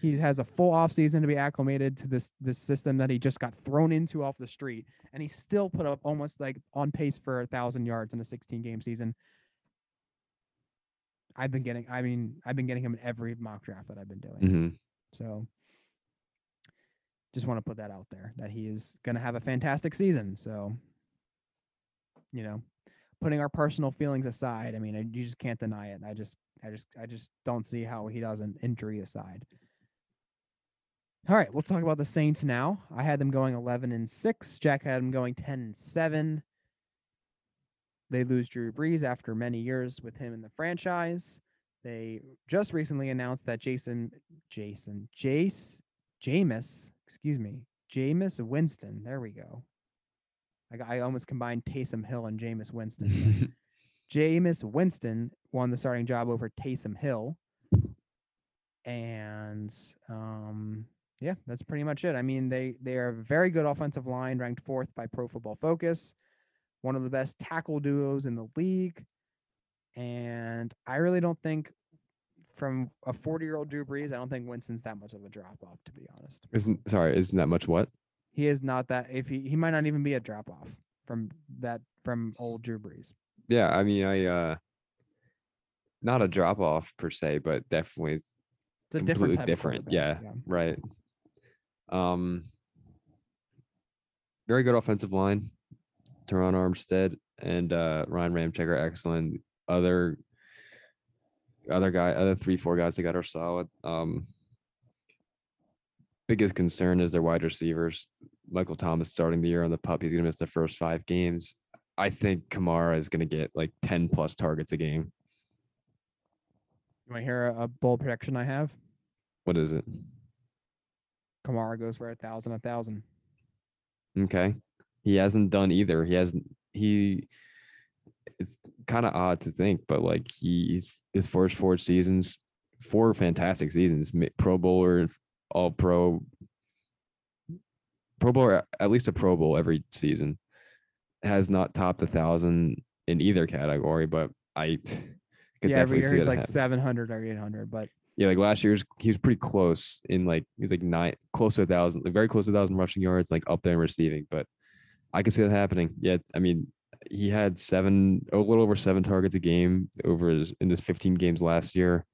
He has a full off season to be acclimated to this this system that he just got thrown into off the street, and he still put up almost like on pace for a thousand yards in a 16 game season. I've been getting. I mean, I've been getting him in every mock draft that I've been doing. hmm So, just want to put that out there that he is going to have a fantastic season. So, you know, putting our personal feelings aside, I mean, you just can't deny it. I just, I just, I just don't see how he doesn't injury aside. All right, we'll talk about the Saints now. I had them going 11 and 6. Jack had them going 10 and 7. They lose Drew Brees after many years with him in the franchise. They just recently announced that Jason, Jason, Jace, Jameis, excuse me, Jameis Winston. There we go. I, I almost combined Taysom Hill and Jameis Winston. Jameis Winston won the starting job over Taysom Hill. And um, yeah, that's pretty much it. I mean, they they are a very good offensive line, ranked fourth by Pro Football Focus, one of the best tackle duos in the league. And I really don't think from a 40 year old Drew Brees, I don't think Winston's that much of a drop off, to be honest. Isn't sorry, isn't that much what? He is not that if he he might not even be a drop off from that from old Drew Brees. Yeah, I mean I uh not a drop off per se, but definitely It's a completely different type of different. Yeah, quarterback, right. Um very good offensive line. Terron Armstead and uh Ryan Ramczyk are excellent. Other other guy, other three, four guys they got are solid. Um biggest concern is their wide receivers. Michael Thomas starting the year on the pup. He's gonna miss the first five games. I think Kamara is gonna get like 10 plus targets a game. You want to hear a, a bold prediction I have? What is it? Kamara goes for a thousand, a thousand. Okay. He hasn't done either. He hasn't he it's kind of odd to think, but like he's his first four seasons, four fantastic seasons, pro bowler, all pro pro bowler, at least a pro bowl every season, has not topped a thousand in either category, but I could yeah, every year he's like 700 or 800, but Yeah, like last year's, he was pretty close in like he's like nine, close to a thousand, like very close to a thousand rushing yards, like up there in receiving. But I can see that happening. Yeah, I mean, he had seven, a little over seven targets a game over his in his 15 games last year.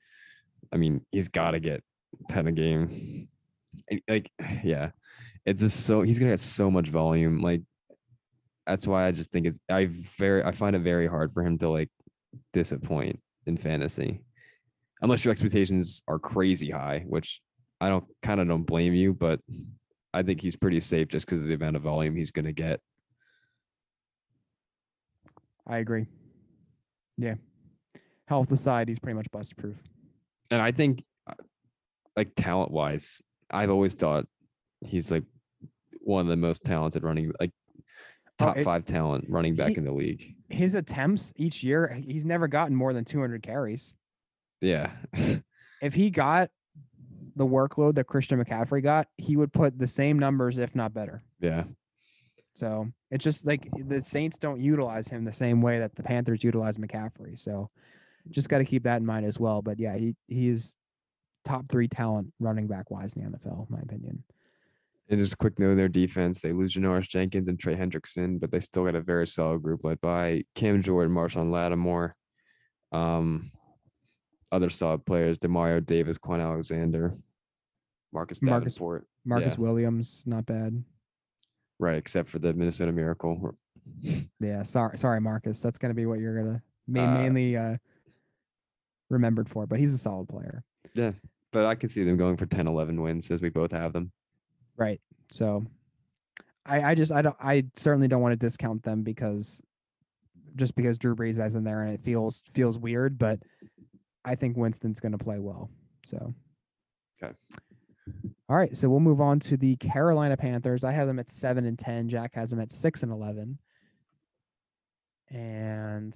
I mean, he's got to get 10 a game. Like, yeah, it's just so he's gonna get so much volume. Like, that's why I just think it's I very I find it very hard for him to like disappoint in fantasy unless your expectations are crazy high, which I don't kind of don't blame you, but I think he's pretty safe just because of the amount of volume he's going to get. I agree. Yeah. Health aside, he's pretty much bust proof. And I think uh, like talent wise, I've always thought he's like one of the most talented running, like Oh, top it- five talent running back he- in the league. His attempts each year, he's never gotten more than 200 carries. Yeah. If he got the workload that Christian McCaffrey got, he would put the same numbers, if not better. yeah. So it's just like the Saints don't utilize him the same way that the Panthers utilize McCaffrey. So just got to keep that in mind as well. But yeah, he he is top three talent running back wise in the NFL, in my opinion. And just a quick note, on their defense, they lose Janoris Jenkins and Trey Hendrickson, but they still got a very solid group led by Cam Jordan, Marshon Lattimore, um, other solid players, Demario Davis, Kwon Alexander, Marcus Marcus- Davenport. Marcus Yeah. Williams, not bad. Right, except for the Minnesota Miracle. Yeah, sorry, sorry, Marcus. That's gonna be what you're gonna ma- Uh, mainly uh, remembered for. But he's a solid player, Yeah. But I can see them going for 10, 11 wins as we both have them. right? So, I I just I don't I certainly don't want to discount them because just because Drew Brees is in there and it feels feels weird, but I think Winston's gonna play well. So. Okay. All right, so we'll move on to the Carolina Panthers. I have them at seven and ten. Jack has them at six and eleven, and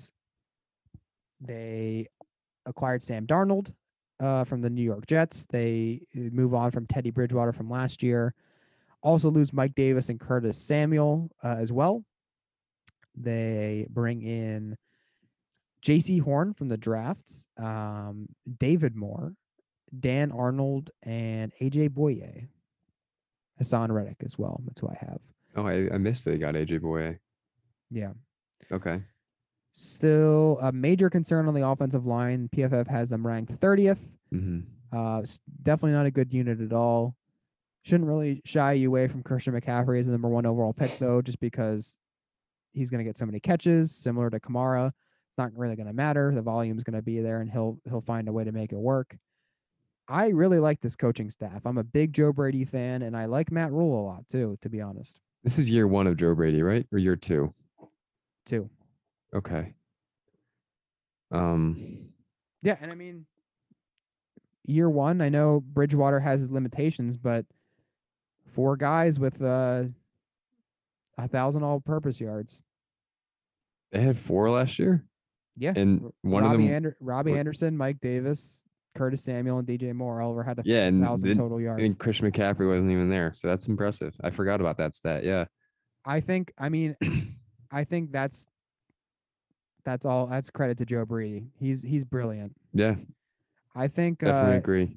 they acquired Sam Darnold uh, from the New York Jets. They uh, move on from Teddy Bridgewater from last year. Also lose Mike Davis and Curtis Samuel uh, as well. They bring in Jaycee Horn from the drafts, um, David Moore, Dan Arnold, and AJ Bouye. Haason Reddick as well. That's who I have. Oh, I, I missed they got AJ Bouye. Yeah. Okay. Still a major concern on the offensive line. PFF has them ranked 30th. hmm Uh, definitely not a good unit at all. Shouldn't really shy you away from Christian McCaffrey as the number one overall pick, though, just because he's going to get so many catches, similar to Kamara. Not really going to matter. The volume's going to be there, and he'll he'll find a way to make it work. I really like this coaching staff. I'm a big Joe Brady fan, and I like Matt Rhule a lot too. To be honest, This is year one of Joe Brady, right? Or year two? Two. Okay. Um, Yeah, and I mean, year one, I know Bridgewater has his limitations, but four guys with uh, a thousand all-purpose yards. they had four last year, Yeah, and one Robbie of them, Ander- Robbie Anderson, Mike Davis, Curtis Samuel, and DJ Moore all over had a yeah, and, thousand then- total yards. and Chris McCaffrey wasn't even there, so that's impressive. I forgot about that stat. Yeah. I think, I mean, I think that's that's all. That's credit to Joe Brady. He's he's brilliant. Yeah, I think definitely uh, agree.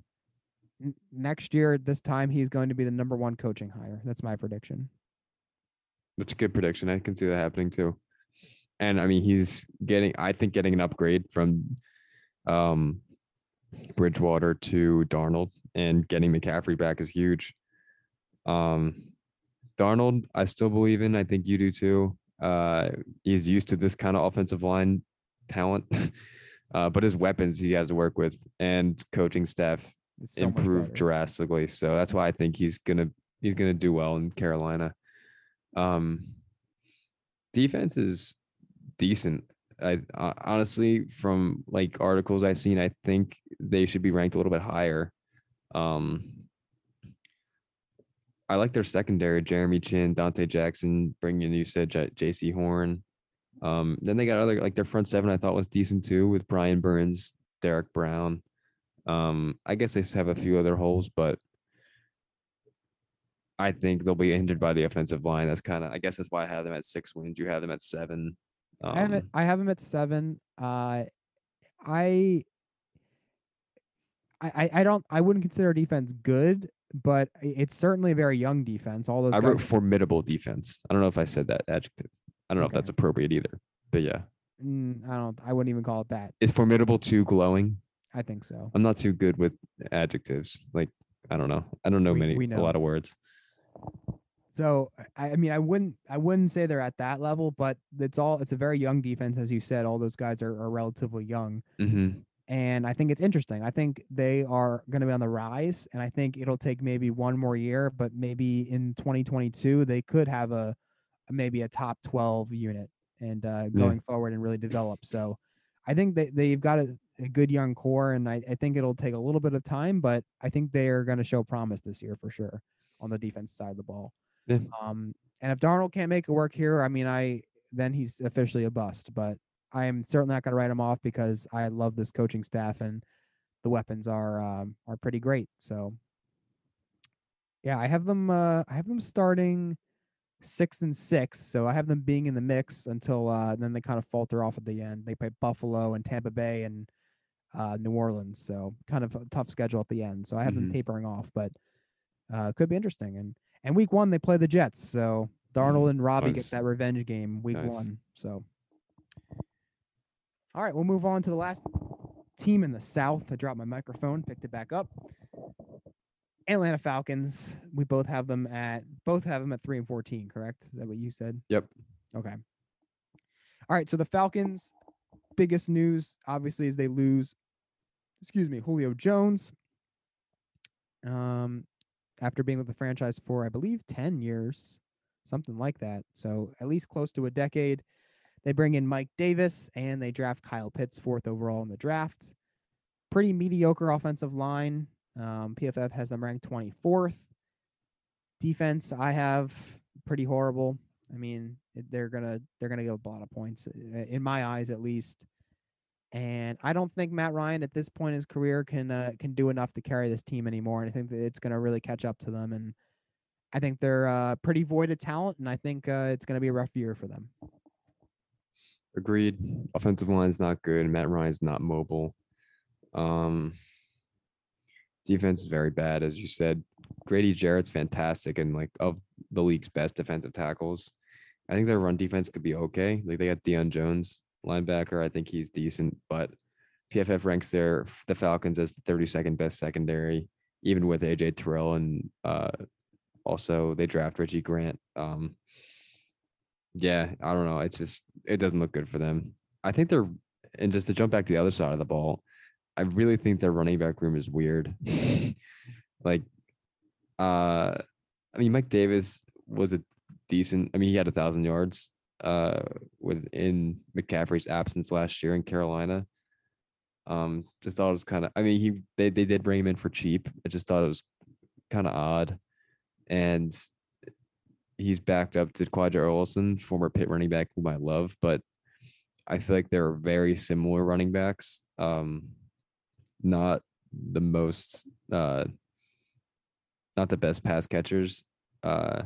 n- next year this time he's going to be the number one coaching hire. That's my prediction. That's a good prediction. I can see that happening too. And I mean, he's getting, I think, getting an upgrade from um, Bridgewater to Darnold and getting McCaffrey back is huge. Um, Darnold, I still believe in. I think you do too. Uh, he's used to this kind of offensive line talent, uh, but his weapons he has to work with and coaching staff so much improve better. drastically. So that's why I think he's gonna he's gonna do well in Carolina. Um, defense is decent. I uh, honestly, from like articles I've seen, I think they should be ranked a little bit higher. Um, I like their secondary: Jeremy Chinn, Donte Jackson. Bringing in, you said Jaycee Horn. Um, then they got other like their front seven. I thought was decent too, with Brian Burns, Derrick Brown. Um, I guess they have a few other holes, but I think they'll be hindered by the offensive line. That's kind of, I guess that's why I have them at six wins. You have them at seven. Um, I have it. I have him at seven. Uh, I, I, I- I don't. I wouldn't consider defense good, but it's certainly a very young defense. All those I guys. wrote formidable defense. I don't know if I said that adjective. I don't know Okay. if that's appropriate either, but yeah. Mm, I don't. I wouldn't even call it that. Is formidable too glowing? I think so. I'm not too good with adjectives. Like, I don't know. I don't know We- many, we know. a lot of words. So I, mean, I wouldn't. I wouldn't say they're at that level, but it's all. It's a very young defense, as you said. All those guys are, are relatively young. hmm and I think it's interesting. I think they are going to be on the rise, and I think it'll take maybe one more year, but maybe in 2022 they could have a maybe a top 12 unit and uh, going forward and really develop. So I think they they've got a, a good young core, and I, I think it'll take a little bit of time, but I think they are going to show promise this year for sure on the defense side of the ball. Yeah. Um, and if Darnold can't make it work here, I mean, I then he's officially a bust. But I am certainly not going to write him off because I love this coaching staff and the weapons are um, are pretty great. So yeah, I have them. Uh, I have them starting six and six. So I have them being in the mix until uh, then they kind of falter off at the end. They play Buffalo and Tampa Bay and uh, New Orleans. So kind of a tough schedule at the end. So I have them Mhm. tapering off, but uh, could be interesting. And and week one they play the Jets. So Darnold and Robbie get that revenge game week Nice. one. So all right, we'll move on to the last team in the South. I dropped my microphone, picked it back up. Atlanta Falcons. We both have them at both have them at three and fourteen. Correct? Is that what you said? Yep. Okay. All right. So the Falcons' biggest news, obviously, is they lose. Excuse me, Julio Jones. Um, after being with the franchise for I believe ten years, something like that. So at least close to a decade. They bring in Mike Davis and they draft Kyle Pitts fourth overall in the draft. Pretty mediocre offensive line. Um, PFF has them ranked 24th. Defense, I have pretty horrible. I mean, they're gonna they're gonna give up a lot of points in my eyes, at least. And I don't think Matt Ryan at this point in his career can uh, can do enough to carry this team anymore. And I think that it's gonna really catch up to them. And I think they're uh, pretty void of talent. And I think uh, it's gonna be a rough year for them. Agreed. Offensive line's not good. Matt Ryan's not mobile. Um, defense is very bad, as you said. Grady Jarrett's fantastic and like of the league's best defensive tackles. I think their run defense could be okay. Like they got Deion Jones, linebacker. I think he's decent, but PFF ranks their the Falcons as the 32nd best secondary, even with AJ Terrell and uh, also they draft Richie Grant. Um, yeah, I don't know. It's just it doesn't look good for them. I think they're and just to jump back to the other side of the ball, I really think their running back room is weird. like uh I mean Mike Davis was a decent I mean he had a thousand yards uh within McCaffrey's absence last year in Carolina. Um just thought it was kind of I mean he they, they did bring him in for cheap. I just thought it was kind of odd. And he's backed up to Qadree Ollison, former Pitt running back whom I love, but I feel like they're very similar running backs. Um, not the most, uh, not the best pass catchers. Uh,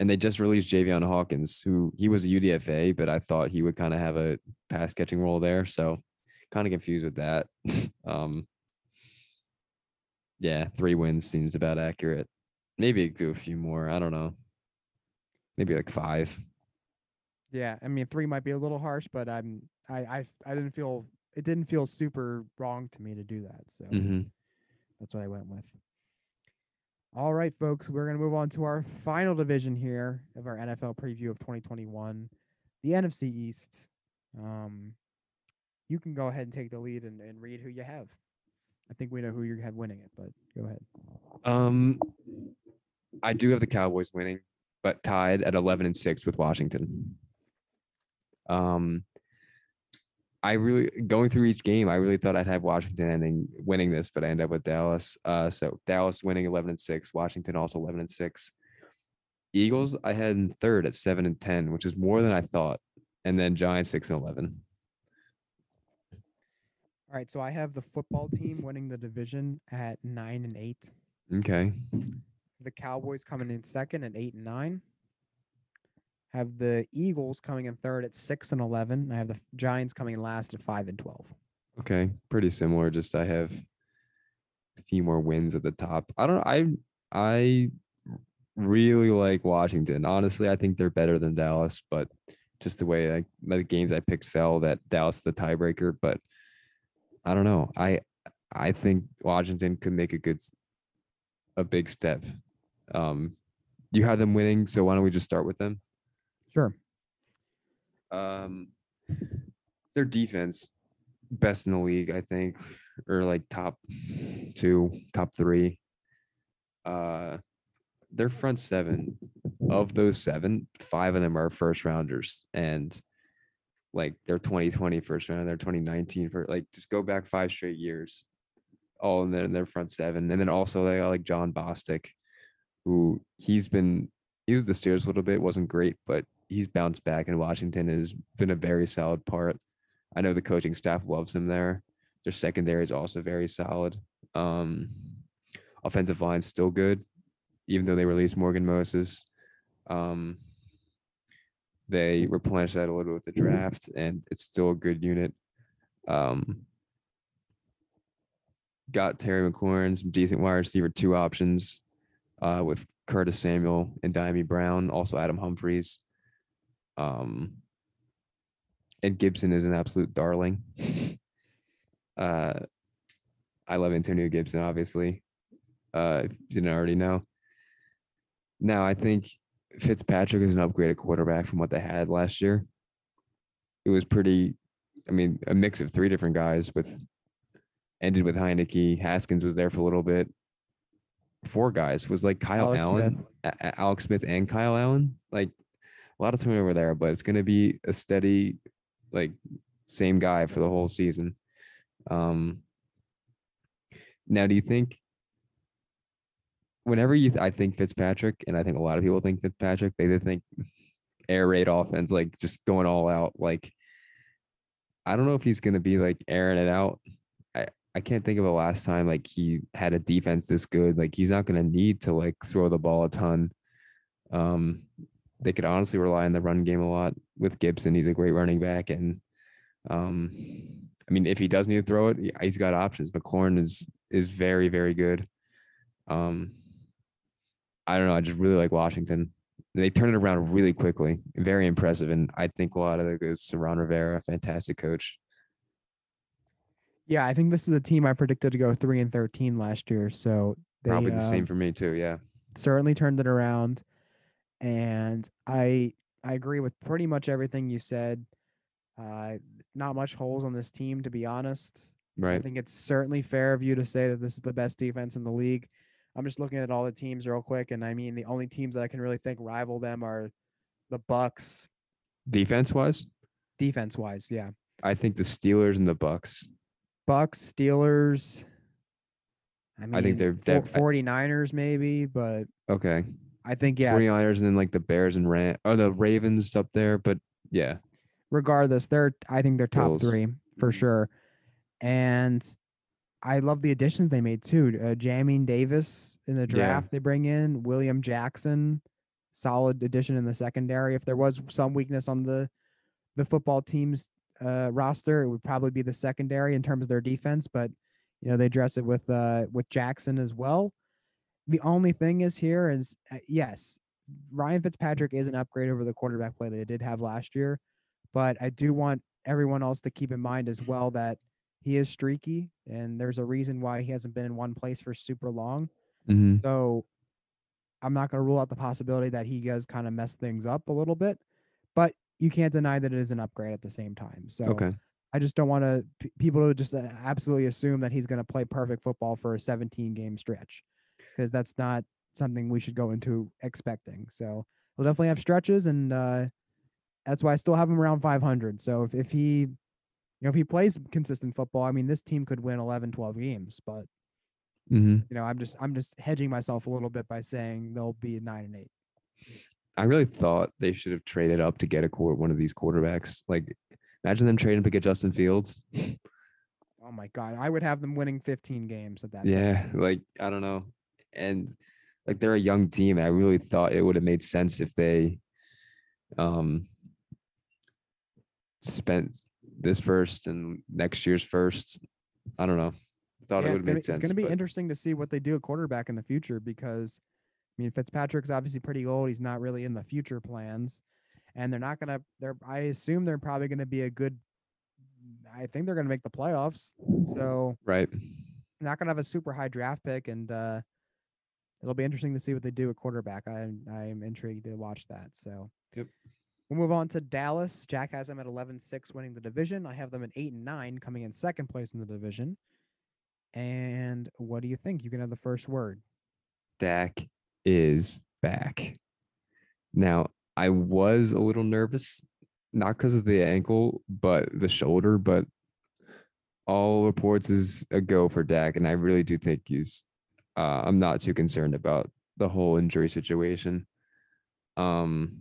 and they just released Javian Hawkins, who he was a UDFA, but I thought he would kind of have a pass catching role there. So kind of confused with that. um, yeah, three wins seems about accurate. Maybe do a few more. I don't know. Maybe like five. Yeah, I mean three might be a little harsh, but I'm I I I didn't feel it didn't feel super wrong to me to do that. So hmm that's what I went with. All right, folks, we're gonna move on to our final division here of our NFL preview of 2021, the NFC East. Um, you can go ahead and take the lead and, and read who you have. I think we know who you have winning it, but go ahead. Um, I do have the Cowboys winning, but tied at eleven and six with Washington. Um, I really going through each game. I really thought I'd have Washington ending winning this, but I end up with Dallas. Uh, so Dallas winning eleven and six. Washington also eleven and six. Eagles I had in third at seven and ten, which is more than I thought, and then Giants six and eleven. All right, so I have the football team winning the division at nine and eight. Okay. the Cowboys coming in second at eight and nine. Have the Eagles coming in third at six and eleven. I have the Giants coming in last at five and twelve. Okay, pretty similar. Just I have a few more wins at the top. I don't. I I really like Washington. Honestly, I think they're better than Dallas, but just the way I, the games I picked fell, that Dallas the tiebreaker. But I don't know. I I think Washington could make a good, a big step. Um, you have them winning, so why don't we just start with them? Sure. Um, their defense, best in the league, I think, or like top two, top three. Uh, their front seven of those seven, five of them are first rounders, and like their 2020 first round, their 2019 for like just go back five straight years, all in their, in their front seven, and then also they got like Jon Bostic, who he's been he was the Steelers a little bit, wasn't great, but he's bounced back in Washington and has been a very solid part. I know the coaching staff loves him there. Their secondary is also very solid. Um, offensive line still good, even though they released Morgan Moses. Um, they replenished that a little with the draft, and it's still a good unit. Um, got Terry McLaurin, some decent wide receiver two options uh, with Curtis Samuel and Dyami Brown, also Adam Humphries. Um, and Gibson is an absolute darling. uh, I love Antonio Gibson, obviously. Uh, if you didn't already know. Now, I think Fitzpatrick is an upgraded quarterback from what they had last year. It was pretty, I mean, a mix of three different guys with ended with Heinicke. Haskins was there for a little bit. Four guys was like Kyle Alex Allen, A- A- Alex Smith, and Kyle Allen. Like a lot of turnover there, but it's going to be a steady, like same guy for the whole season. Um, now, do you think whenever you, th- I think Fitzpatrick, and I think a lot of people think Fitzpatrick, they think air raid offense, like just going all out. Like, I don't know if he's going to be like airing it out. I, I can't think of the last time like he had a defense this good. Like, he's not going to need to like throw the ball a ton. Um, they could honestly rely on the run game a lot with Gibson. He's a great running back, and um, I mean, if he does need to throw it, he's got options. McLaurin is is very very good. Um, I don't know. I just really like Washington. They turn it around really quickly. Very impressive, and I think a lot of it goes to Ron Rivera, fantastic coach. Yeah, I think this is a team I predicted to go three and thirteen last year. So they Probably the uh, same for me too. Yeah. certainly turned it around, and I I agree with pretty much everything you said. Uh, not much holes on this team, to be honest. Right. I think it's certainly fair of you to say that this is the best defense in the league. I'm just looking at all the teams real quick, and I mean the only teams that I can really think rival them are the Bucks, Defense wise, defense wise. Yeah, I think the Steelers and the Bucks. Bucks, Steelers. I mean, I think they're I- 49ers maybe, but Okay. I think yeah. 49ers and then like the Bears and Ram or the Ravens up there. But yeah. regardless, they're I think they're top Bills. three for sure. And I love the additions they made too. Uh, Jamin Davis in the draft they bring in William Jackson, solid addition in the secondary. If there was some weakness on the the football team's uh, roster, it would probably be the secondary in terms of their defense. But you know they address it with uh, with Jackson as well. The only thing is here is uh, yes, Ryan Fitzpatrick is an upgrade over the quarterback play they did have last year but I do want everyone else to keep in mind as well that he is streaky and there's a reason why he hasn't been in one place for super long. hmm So I'm not going to rule out the possibility that he does kind of mess things up a little bit, but you can't deny that it is an upgrade at the same time. So Okay. I just don't want to p- people to just uh, absolutely assume that he's going to play perfect football for a 17 game stretch because that's not something we should go into expecting. So he'll definitely have stretches, and uh, that's why I still have him around 500. So if, if he, you know, if he plays consistent football, I mean, this team could win 11, 12 games, but hmm you know, I'm just I'm just hedging myself a little bit by saying they'll be nine and eight. I really thought they should have traded up to get a court one of these quarterbacks. Like, imagine them trading to get Justin Fields. Oh my god, I would have them winning 15 games at that. point. Yeah, like I don't know, and like they're a young team. I really thought it would have made sense if they, um, spent this first and next year's first. I don't know. Thought Yeah, it would make sense. it's gonna be but- interesting to see what they do at quarterback in the future because I mean Fitzpatrick's obviously pretty old. He's not really in the future plans, and they're not gonna. They're I assume they're probably gonna be a good. I think they're gonna make the playoffs, so right. not gonna have a super high draft pick, and uh, it'll be interesting to see what they do at quarterback. I I'm intrigued to watch that. So Yep. We'll move on to Dallas. Jack has them at 11-6 winning the division. I have them at 8 and 9 coming in second place in the division. And what do you think? You can have the first word. Dak is back. Now, I was a little nervous not because of the ankle, but the shoulder. But all reports is a go for Dak, and I really do think he's. Uh, I'm not too concerned about the whole injury situation. Um,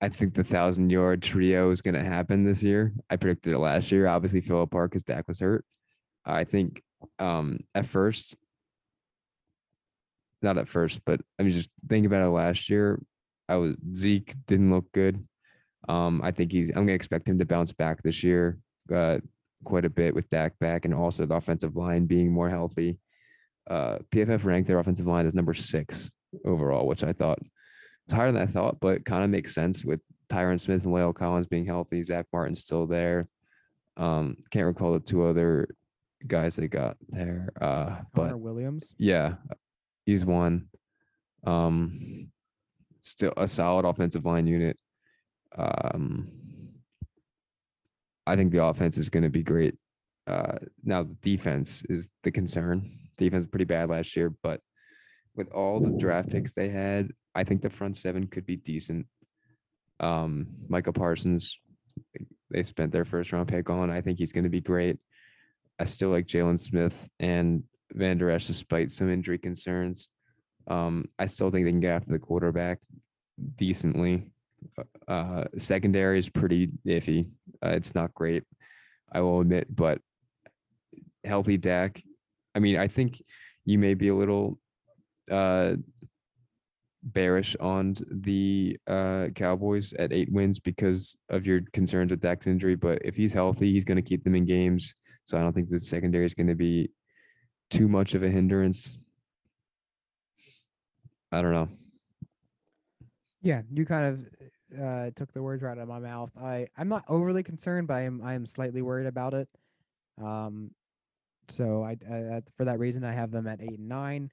I think the thousand yard trio is going to happen this year. I predicted it last year. Obviously, fell apart because Dak was hurt. I think um, at first, not at first, but I mean, just think about it last year. I was Zeke didn't look good. Um, I think he's. I'm gonna expect him to bounce back this year, uh, quite a bit with Dak back, and also the offensive line being more healthy. Uh, PFF ranked their offensive line as number six overall, which I thought was higher than I thought, but kind of makes sense with Tyron Smith and La'el Collins being healthy. Zack Martin's still there. Um, can't recall the two other guys they got there. Uh, but Connor Williams. yeah, he's one. Um, still a solid offensive line unit. Um, I think the offense is going to be great. Uh, now the defense is the concern. Defense pretty bad last year, but with all the draft picks they had, I think the front seven could be decent. Um, Micah Parsons, they spent their first round pick on. I think he's going to be great. I still like Jaylon Smith and Vander Esch despite some injury concerns. Um, I still think they can get after the quarterback decently. Uh, secondary is pretty iffy. Uh, it's not great, I will admit, but healthy Dak. I mean, I think you may be a little uh, bearish on the uh, Cowboys at eight wins because of your concerns with Dak's injury. But if he's healthy, he's going to keep them in games. So I don't think the secondary is going to be too much of a hindrance. I don't know. Yeah, you kind of uh, took the words right out of my mouth. I I'm not overly concerned, but I am I am slightly worried about it. Um, so I, I for that reason I have them at eight and nine.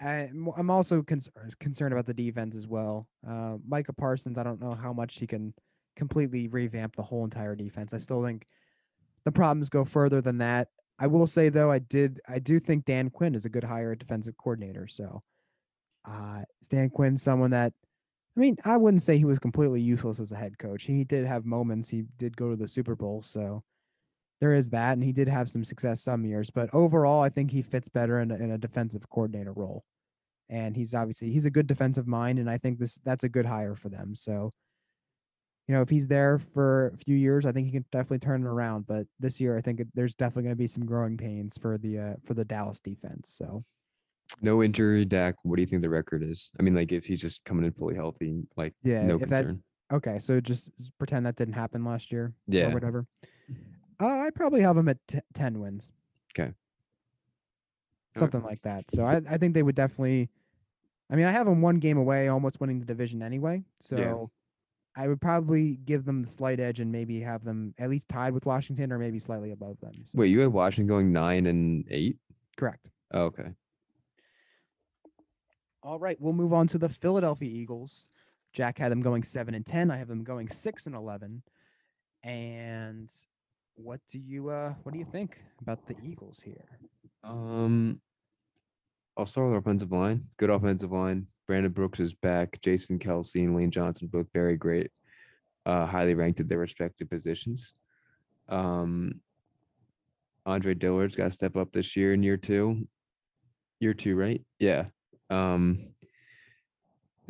I'm I'm also concerned concerned about the defense as well. Uh, Micah Parsons, I don't know how much he can completely revamp the whole entire defense. I still think the problems go further than that. I will say though, I did I do think Dan Quinn is a good hire defensive coordinator. So uh Stan Quinn, someone that I mean, I wouldn't say he was completely useless as a head coach. He did have moments. He did go to the Super Bowl, so there is that, and he did have some success some years. But overall, I think he fits better in a, in a defensive coordinator role. And he's obviously he's a good defensive mind, and I think this that's a good hire for them. So, you know, if he's there for a few years, I think he can definitely turn it around. But this year, I think there's definitely going to be some growing pains for the uh, for the Dallas defense. So. No injury, Dak. What do you think the record is? I mean, like if he's just coming in fully healthy, like Yeah, no if that- concern. Okay, so just pretend that didn't happen last year Yeah, or whatever. Uh, I probably have them at t- 10 wins. Okay. Something like that. So I, I think they would definitely. I mean, I have them one game away, almost winning the division anyway. So I would probably give them the slight edge and maybe have them at least tied with Washington or maybe slightly above them. So- Wait, you had Washington going nine and eight? correct. Oh, okay. All right, we'll move on to the Philadelphia Eagles. Jack had them going seven and ten. I have them going six and eleven. And what do you uh what do you think about the Eagles here? Um, I'll start with offensive line. Good offensive line. Brandon Brooks is back. Jason Kelce and Lane Johnson both very great. Uh, highly ranked at their respective positions. Um, Andre Dillard's got to step up this year in year two. Year two, right? Yeah. Um,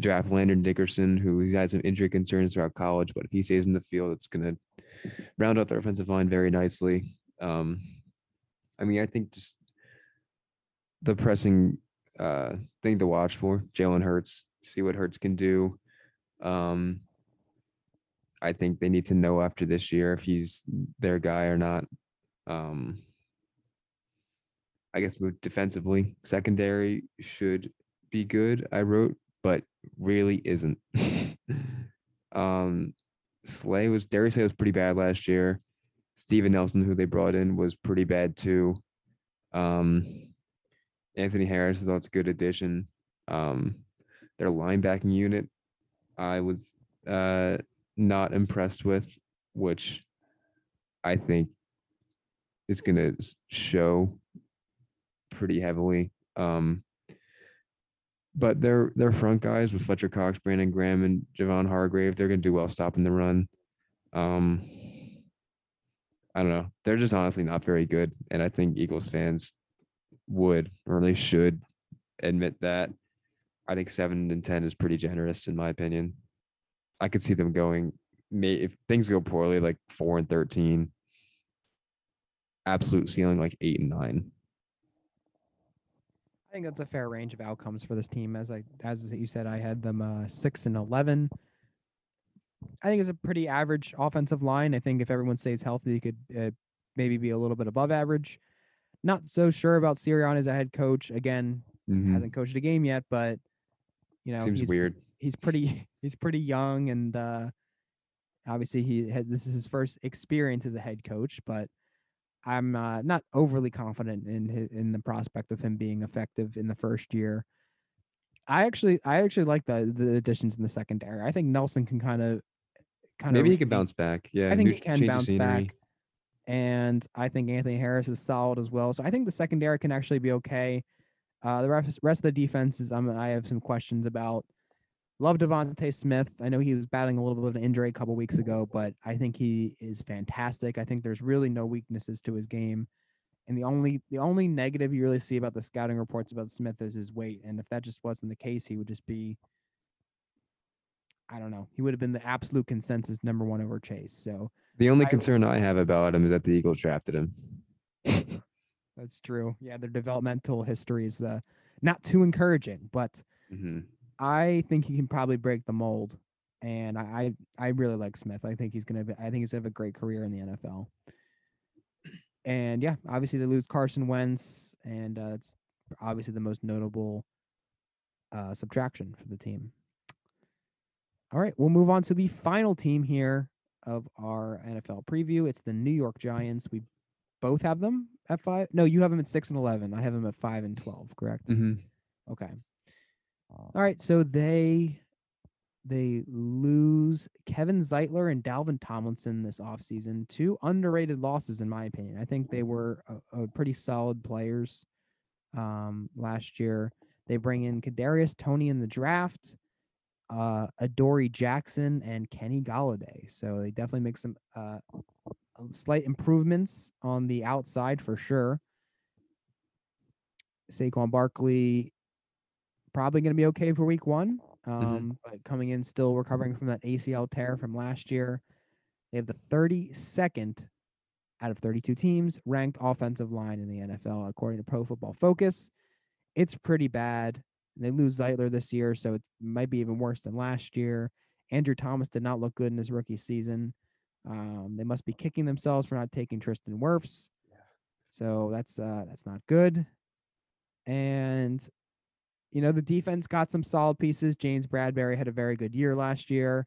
draft Landon Dickerson, who he's had some injury concerns throughout college, but if he stays in the field, it's going to round out their offensive line very nicely. Um, I mean, I think just the pressing uh, thing to watch for Jalen Hurts, see what Hurts can do. Um, I think they need to know after this year if he's their guy or not. Um, I guess move defensively, secondary should be good. I wrote, but really isn't. um, Slay was Darius Slay was pretty bad last year. Steven Nelson, who they brought in, was pretty bad too. Um, Anthony Harris, I thought it's a good addition. Um, their linebacking unit, I was uh, not impressed with, which I think is going to show pretty heavily. Um, but their their front guys with Fletcher Cox, Brandon Graham, and Javon Hargrave, they're gonna do well stopping the run. Um, I don't know. They're just honestly not very good, and I think Eagles fans would or they should admit that. I think seven and ten is pretty generous in my opinion. I could see them going. May if things go poorly, like four and thirteen. Absolute ceiling like eight and nine. I think that's a fair range of outcomes for this team. As I as you said, I had them uh, six and eleven. I think it's a pretty average offensive line. I think if everyone stays healthy, you could uh, maybe be a little bit above average. Not so sure about Sirianni as a head coach. Again, Mhm. hasn't coached a game yet, but you know Seems he's weird. he's pretty he's pretty young and uh obviously he has this is his first experience as a head coach but i'm uh, not overly confident in his, in the prospect of him being effective in the first year. I actually i actually like the the additions in the secondary. I think nelson can kind of kind of Maybe he can bounce back. Yeah, i think he can bounce back. and i think anthony harris is solid as well. So i think the secondary can actually be okay. Uh, the rest, rest of the defenses, um, I have some questions about. Love DeVonta Smith. I know he was battling a little bit of an injury a couple weeks ago, but I think he is fantastic. I think there's really no weaknesses to his game, and the only the only negative you really see about the scouting reports about Smith is his weight. And if that just wasn't the case, he would just be. I don't know. He would have been the absolute consensus number one over Chase. So The only I- concern I have about him is that the Eagles drafted him. that's true. Yeah, their developmental history is uh, not too encouraging, but Mhm. I think he can probably break the mold, and I I, I really like Smith. I think he's gonna be, I think he's gonna have a great career in the NFL. And yeah, obviously they lose Carson Wentz, and uh, it's obviously the most notable uh, subtraction for the team. All right, we'll move on to the final team here of our NFL preview. It's the New York Giants. We both have them at five. No, you have them at six and eleven. I have them at five and twelve. Correct. Mhm. Okay. All right, so they they lose Kevin Zeitler and Dalvin Tomlinson this offseason. Two underrated losses, in my opinion. I think they were a, a pretty solid players um, last year. They bring in Kadarius Toney in the draft, uh, Adoree Jackson, and Kenny Golladay. So they definitely make some uh, slight improvements on the outside for sure. Saquon Barkley probably going to be okay for week one. Um, but coming in still recovering from that ACL tear from last year. They have the 32nd out of 32 teams ranked offensive line in the NFL, according to Pro Football Focus. It's pretty bad. They lose Zeitler this year, so it might be even worse than last year. Andrew Thomas did not look good in his rookie season. Um, they must be kicking themselves for not taking Tristan Wirfs. So that's uh, that's not good. And you know the defense got some solid pieces. James Bradberry had a very good year last year.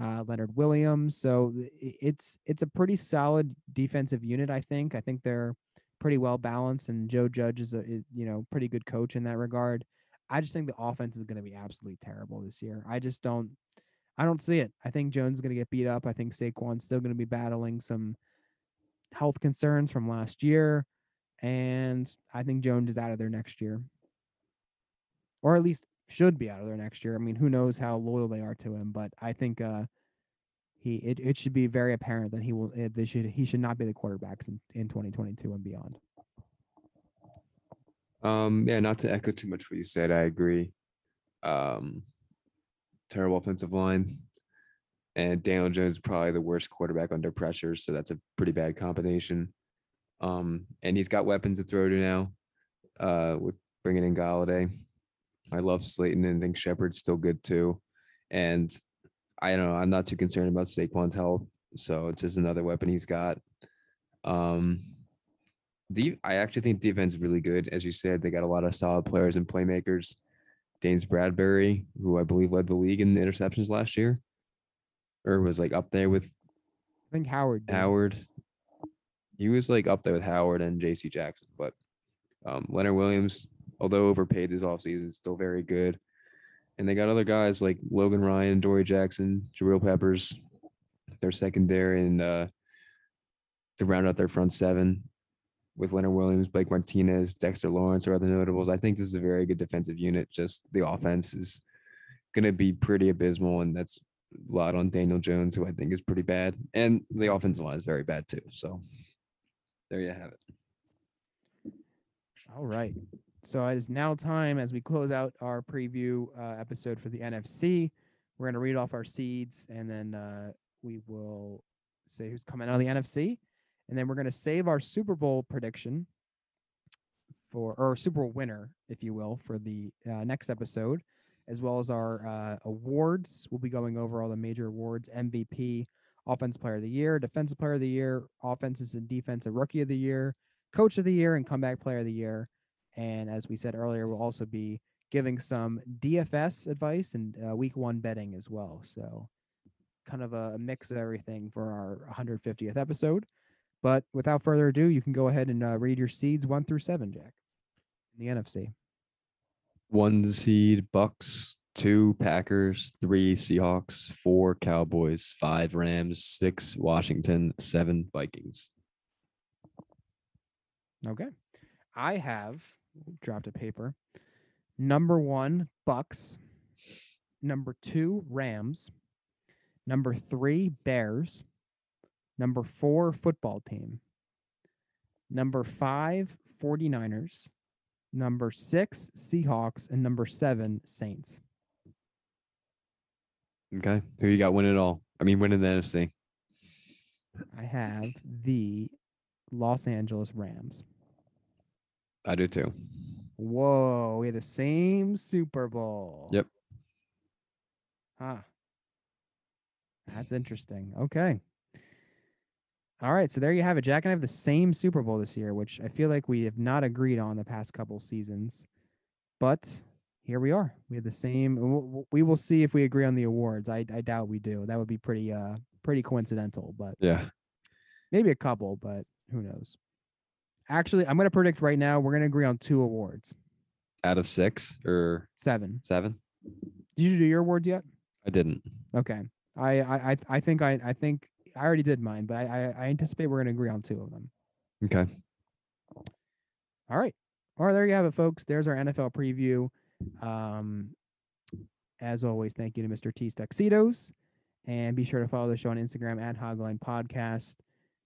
Uh, Leonard Williams. So it's it's a pretty solid defensive unit. I think. I think they're pretty well balanced, and Joe Judge is a is, you know pretty good coach in that regard. I just think the offense is going to be absolutely terrible this year. I just don't. I don't see it. I think Jones is going to get beat up. I think Saquon's still going to be battling some health concerns from last year, and I think Jones is out of there next year, or at least should be out of there next year. I mean, who knows how loyal they are to him, but I think uh, he it, it should be very apparent that he will uh, they should he should not be the quarterbacks in, in 2022 and beyond. Um, yeah, not to echo too much what you said, I agree. Um, terrible offensive line, and Daniel Jones is probably the worst quarterback under pressure, so that's a pretty bad combination. Um, and he's got weapons to throw to now. Uh, with bringing in Golladay, I love Slayton and think Shepard's still good too. And I don't know, I'm not too concerned about Saquon's health, so it's just another weapon he's got. Um, De- I actually think defense is really good. As you said, they got a lot of solid players and playmakers. James Bradberry, who I believe led the league in interceptions last year, or was like up there with I think Howard. did. Howard. He was like up there with Howard and J.C. Jackson, but um, Leonard Williams, although overpaid this offseason, still very good. And they got other guys like Logan Ryan, Dory Jackson, Jabril Peppers. Their secondary and uh, to round out their front seven with Leonard Williams, Blake Martinez, Dexter Lawrence, or other notables. I think this is a very good defensive unit. Just the offense is going to be pretty abysmal, and that's a lot on Daniel Jones, who I think is pretty bad, and the offensive line is very bad too. So there you have it. All right. So it is now time as we close out our preview uh, episode for the NFC. We're going to read off our seeds and then uh, we will say who's coming out of the NFC. And then we're going to save our Super Bowl prediction for, or Super Bowl winner, if you will, for the uh, next episode, as well as our uh, awards. We'll be going over all the major awards MVP, Offense Player of the Year, Defensive Player of the Year, Offenses and Defensive Rookie of the Year, Coach of the Year, and Comeback Player of the Year. And as we said earlier, we'll also be giving some DFS advice and uh, week one betting as well. So, kind of a mix of everything for our 150th episode. But without further ado, you can go ahead and uh, read your seeds one through seven, Jack, in the NFC. One seed Bucks, two Packers, three Seahawks, four Cowboys, five Rams, six Washington, seven Vikings. Okay. I have dropped a paper. Number one, Bucks. Number two, Rams. Number three, Bears. Number four, football team. Number five, 49ers. Number six, Seahawks. And number seven, Saints. Okay. Who you got winning it all? I mean, winning the NFC. I have the Los Angeles Rams. I do too. Whoa, we had the same Super Bowl. Yep. Huh. That's interesting. Okay. All right, so there you have it. Jack and I have the same Super Bowl this year, which I feel like we have not agreed on the past couple seasons. But here we are. We have the same. We will see if we agree on the awards. I, I doubt we do. That would be pretty uh pretty coincidental, but Yeah. maybe a couple, but who knows? Actually, I'm going to predict right now we're going to agree on two awards. Out of six or Seven. seven? Did you do your awards yet? I didn't. Okay. I I I- I think I I think I already did mine, but I I, I anticipate we're going to agree on two of them. Okay. All right. All right, there you have it, folks. There's our NFL preview. Um, as always, thank you to Mr. T's Tuxedos. And be sure to follow the show on Instagram at Hogline Podcast.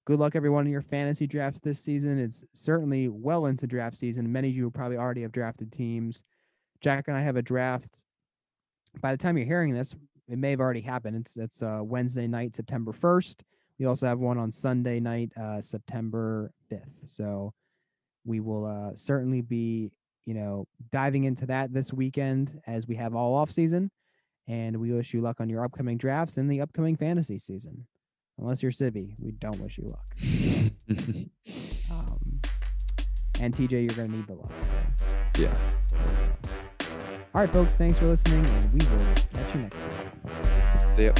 Good luck, everyone, in your fantasy drafts this season. It's certainly well into draft season. Many of you probably already have drafted teams. Jack and I have a draft. By the time you're hearing this, it may have already happened. It's it's uh, Wednesday night, September 1st. We also have one on Sunday night, uh, September 5th. So we will uh, certainly be, you know, diving into that this weekend as we have all off season. And we wish you luck on your upcoming drafts and the upcoming fantasy season. Unless you're Sibby, we don't wish you luck. Um, and TJ, you're going to need the luck. So. yeah. All right, folks, thanks for listening, and we will catch you next time. See ya.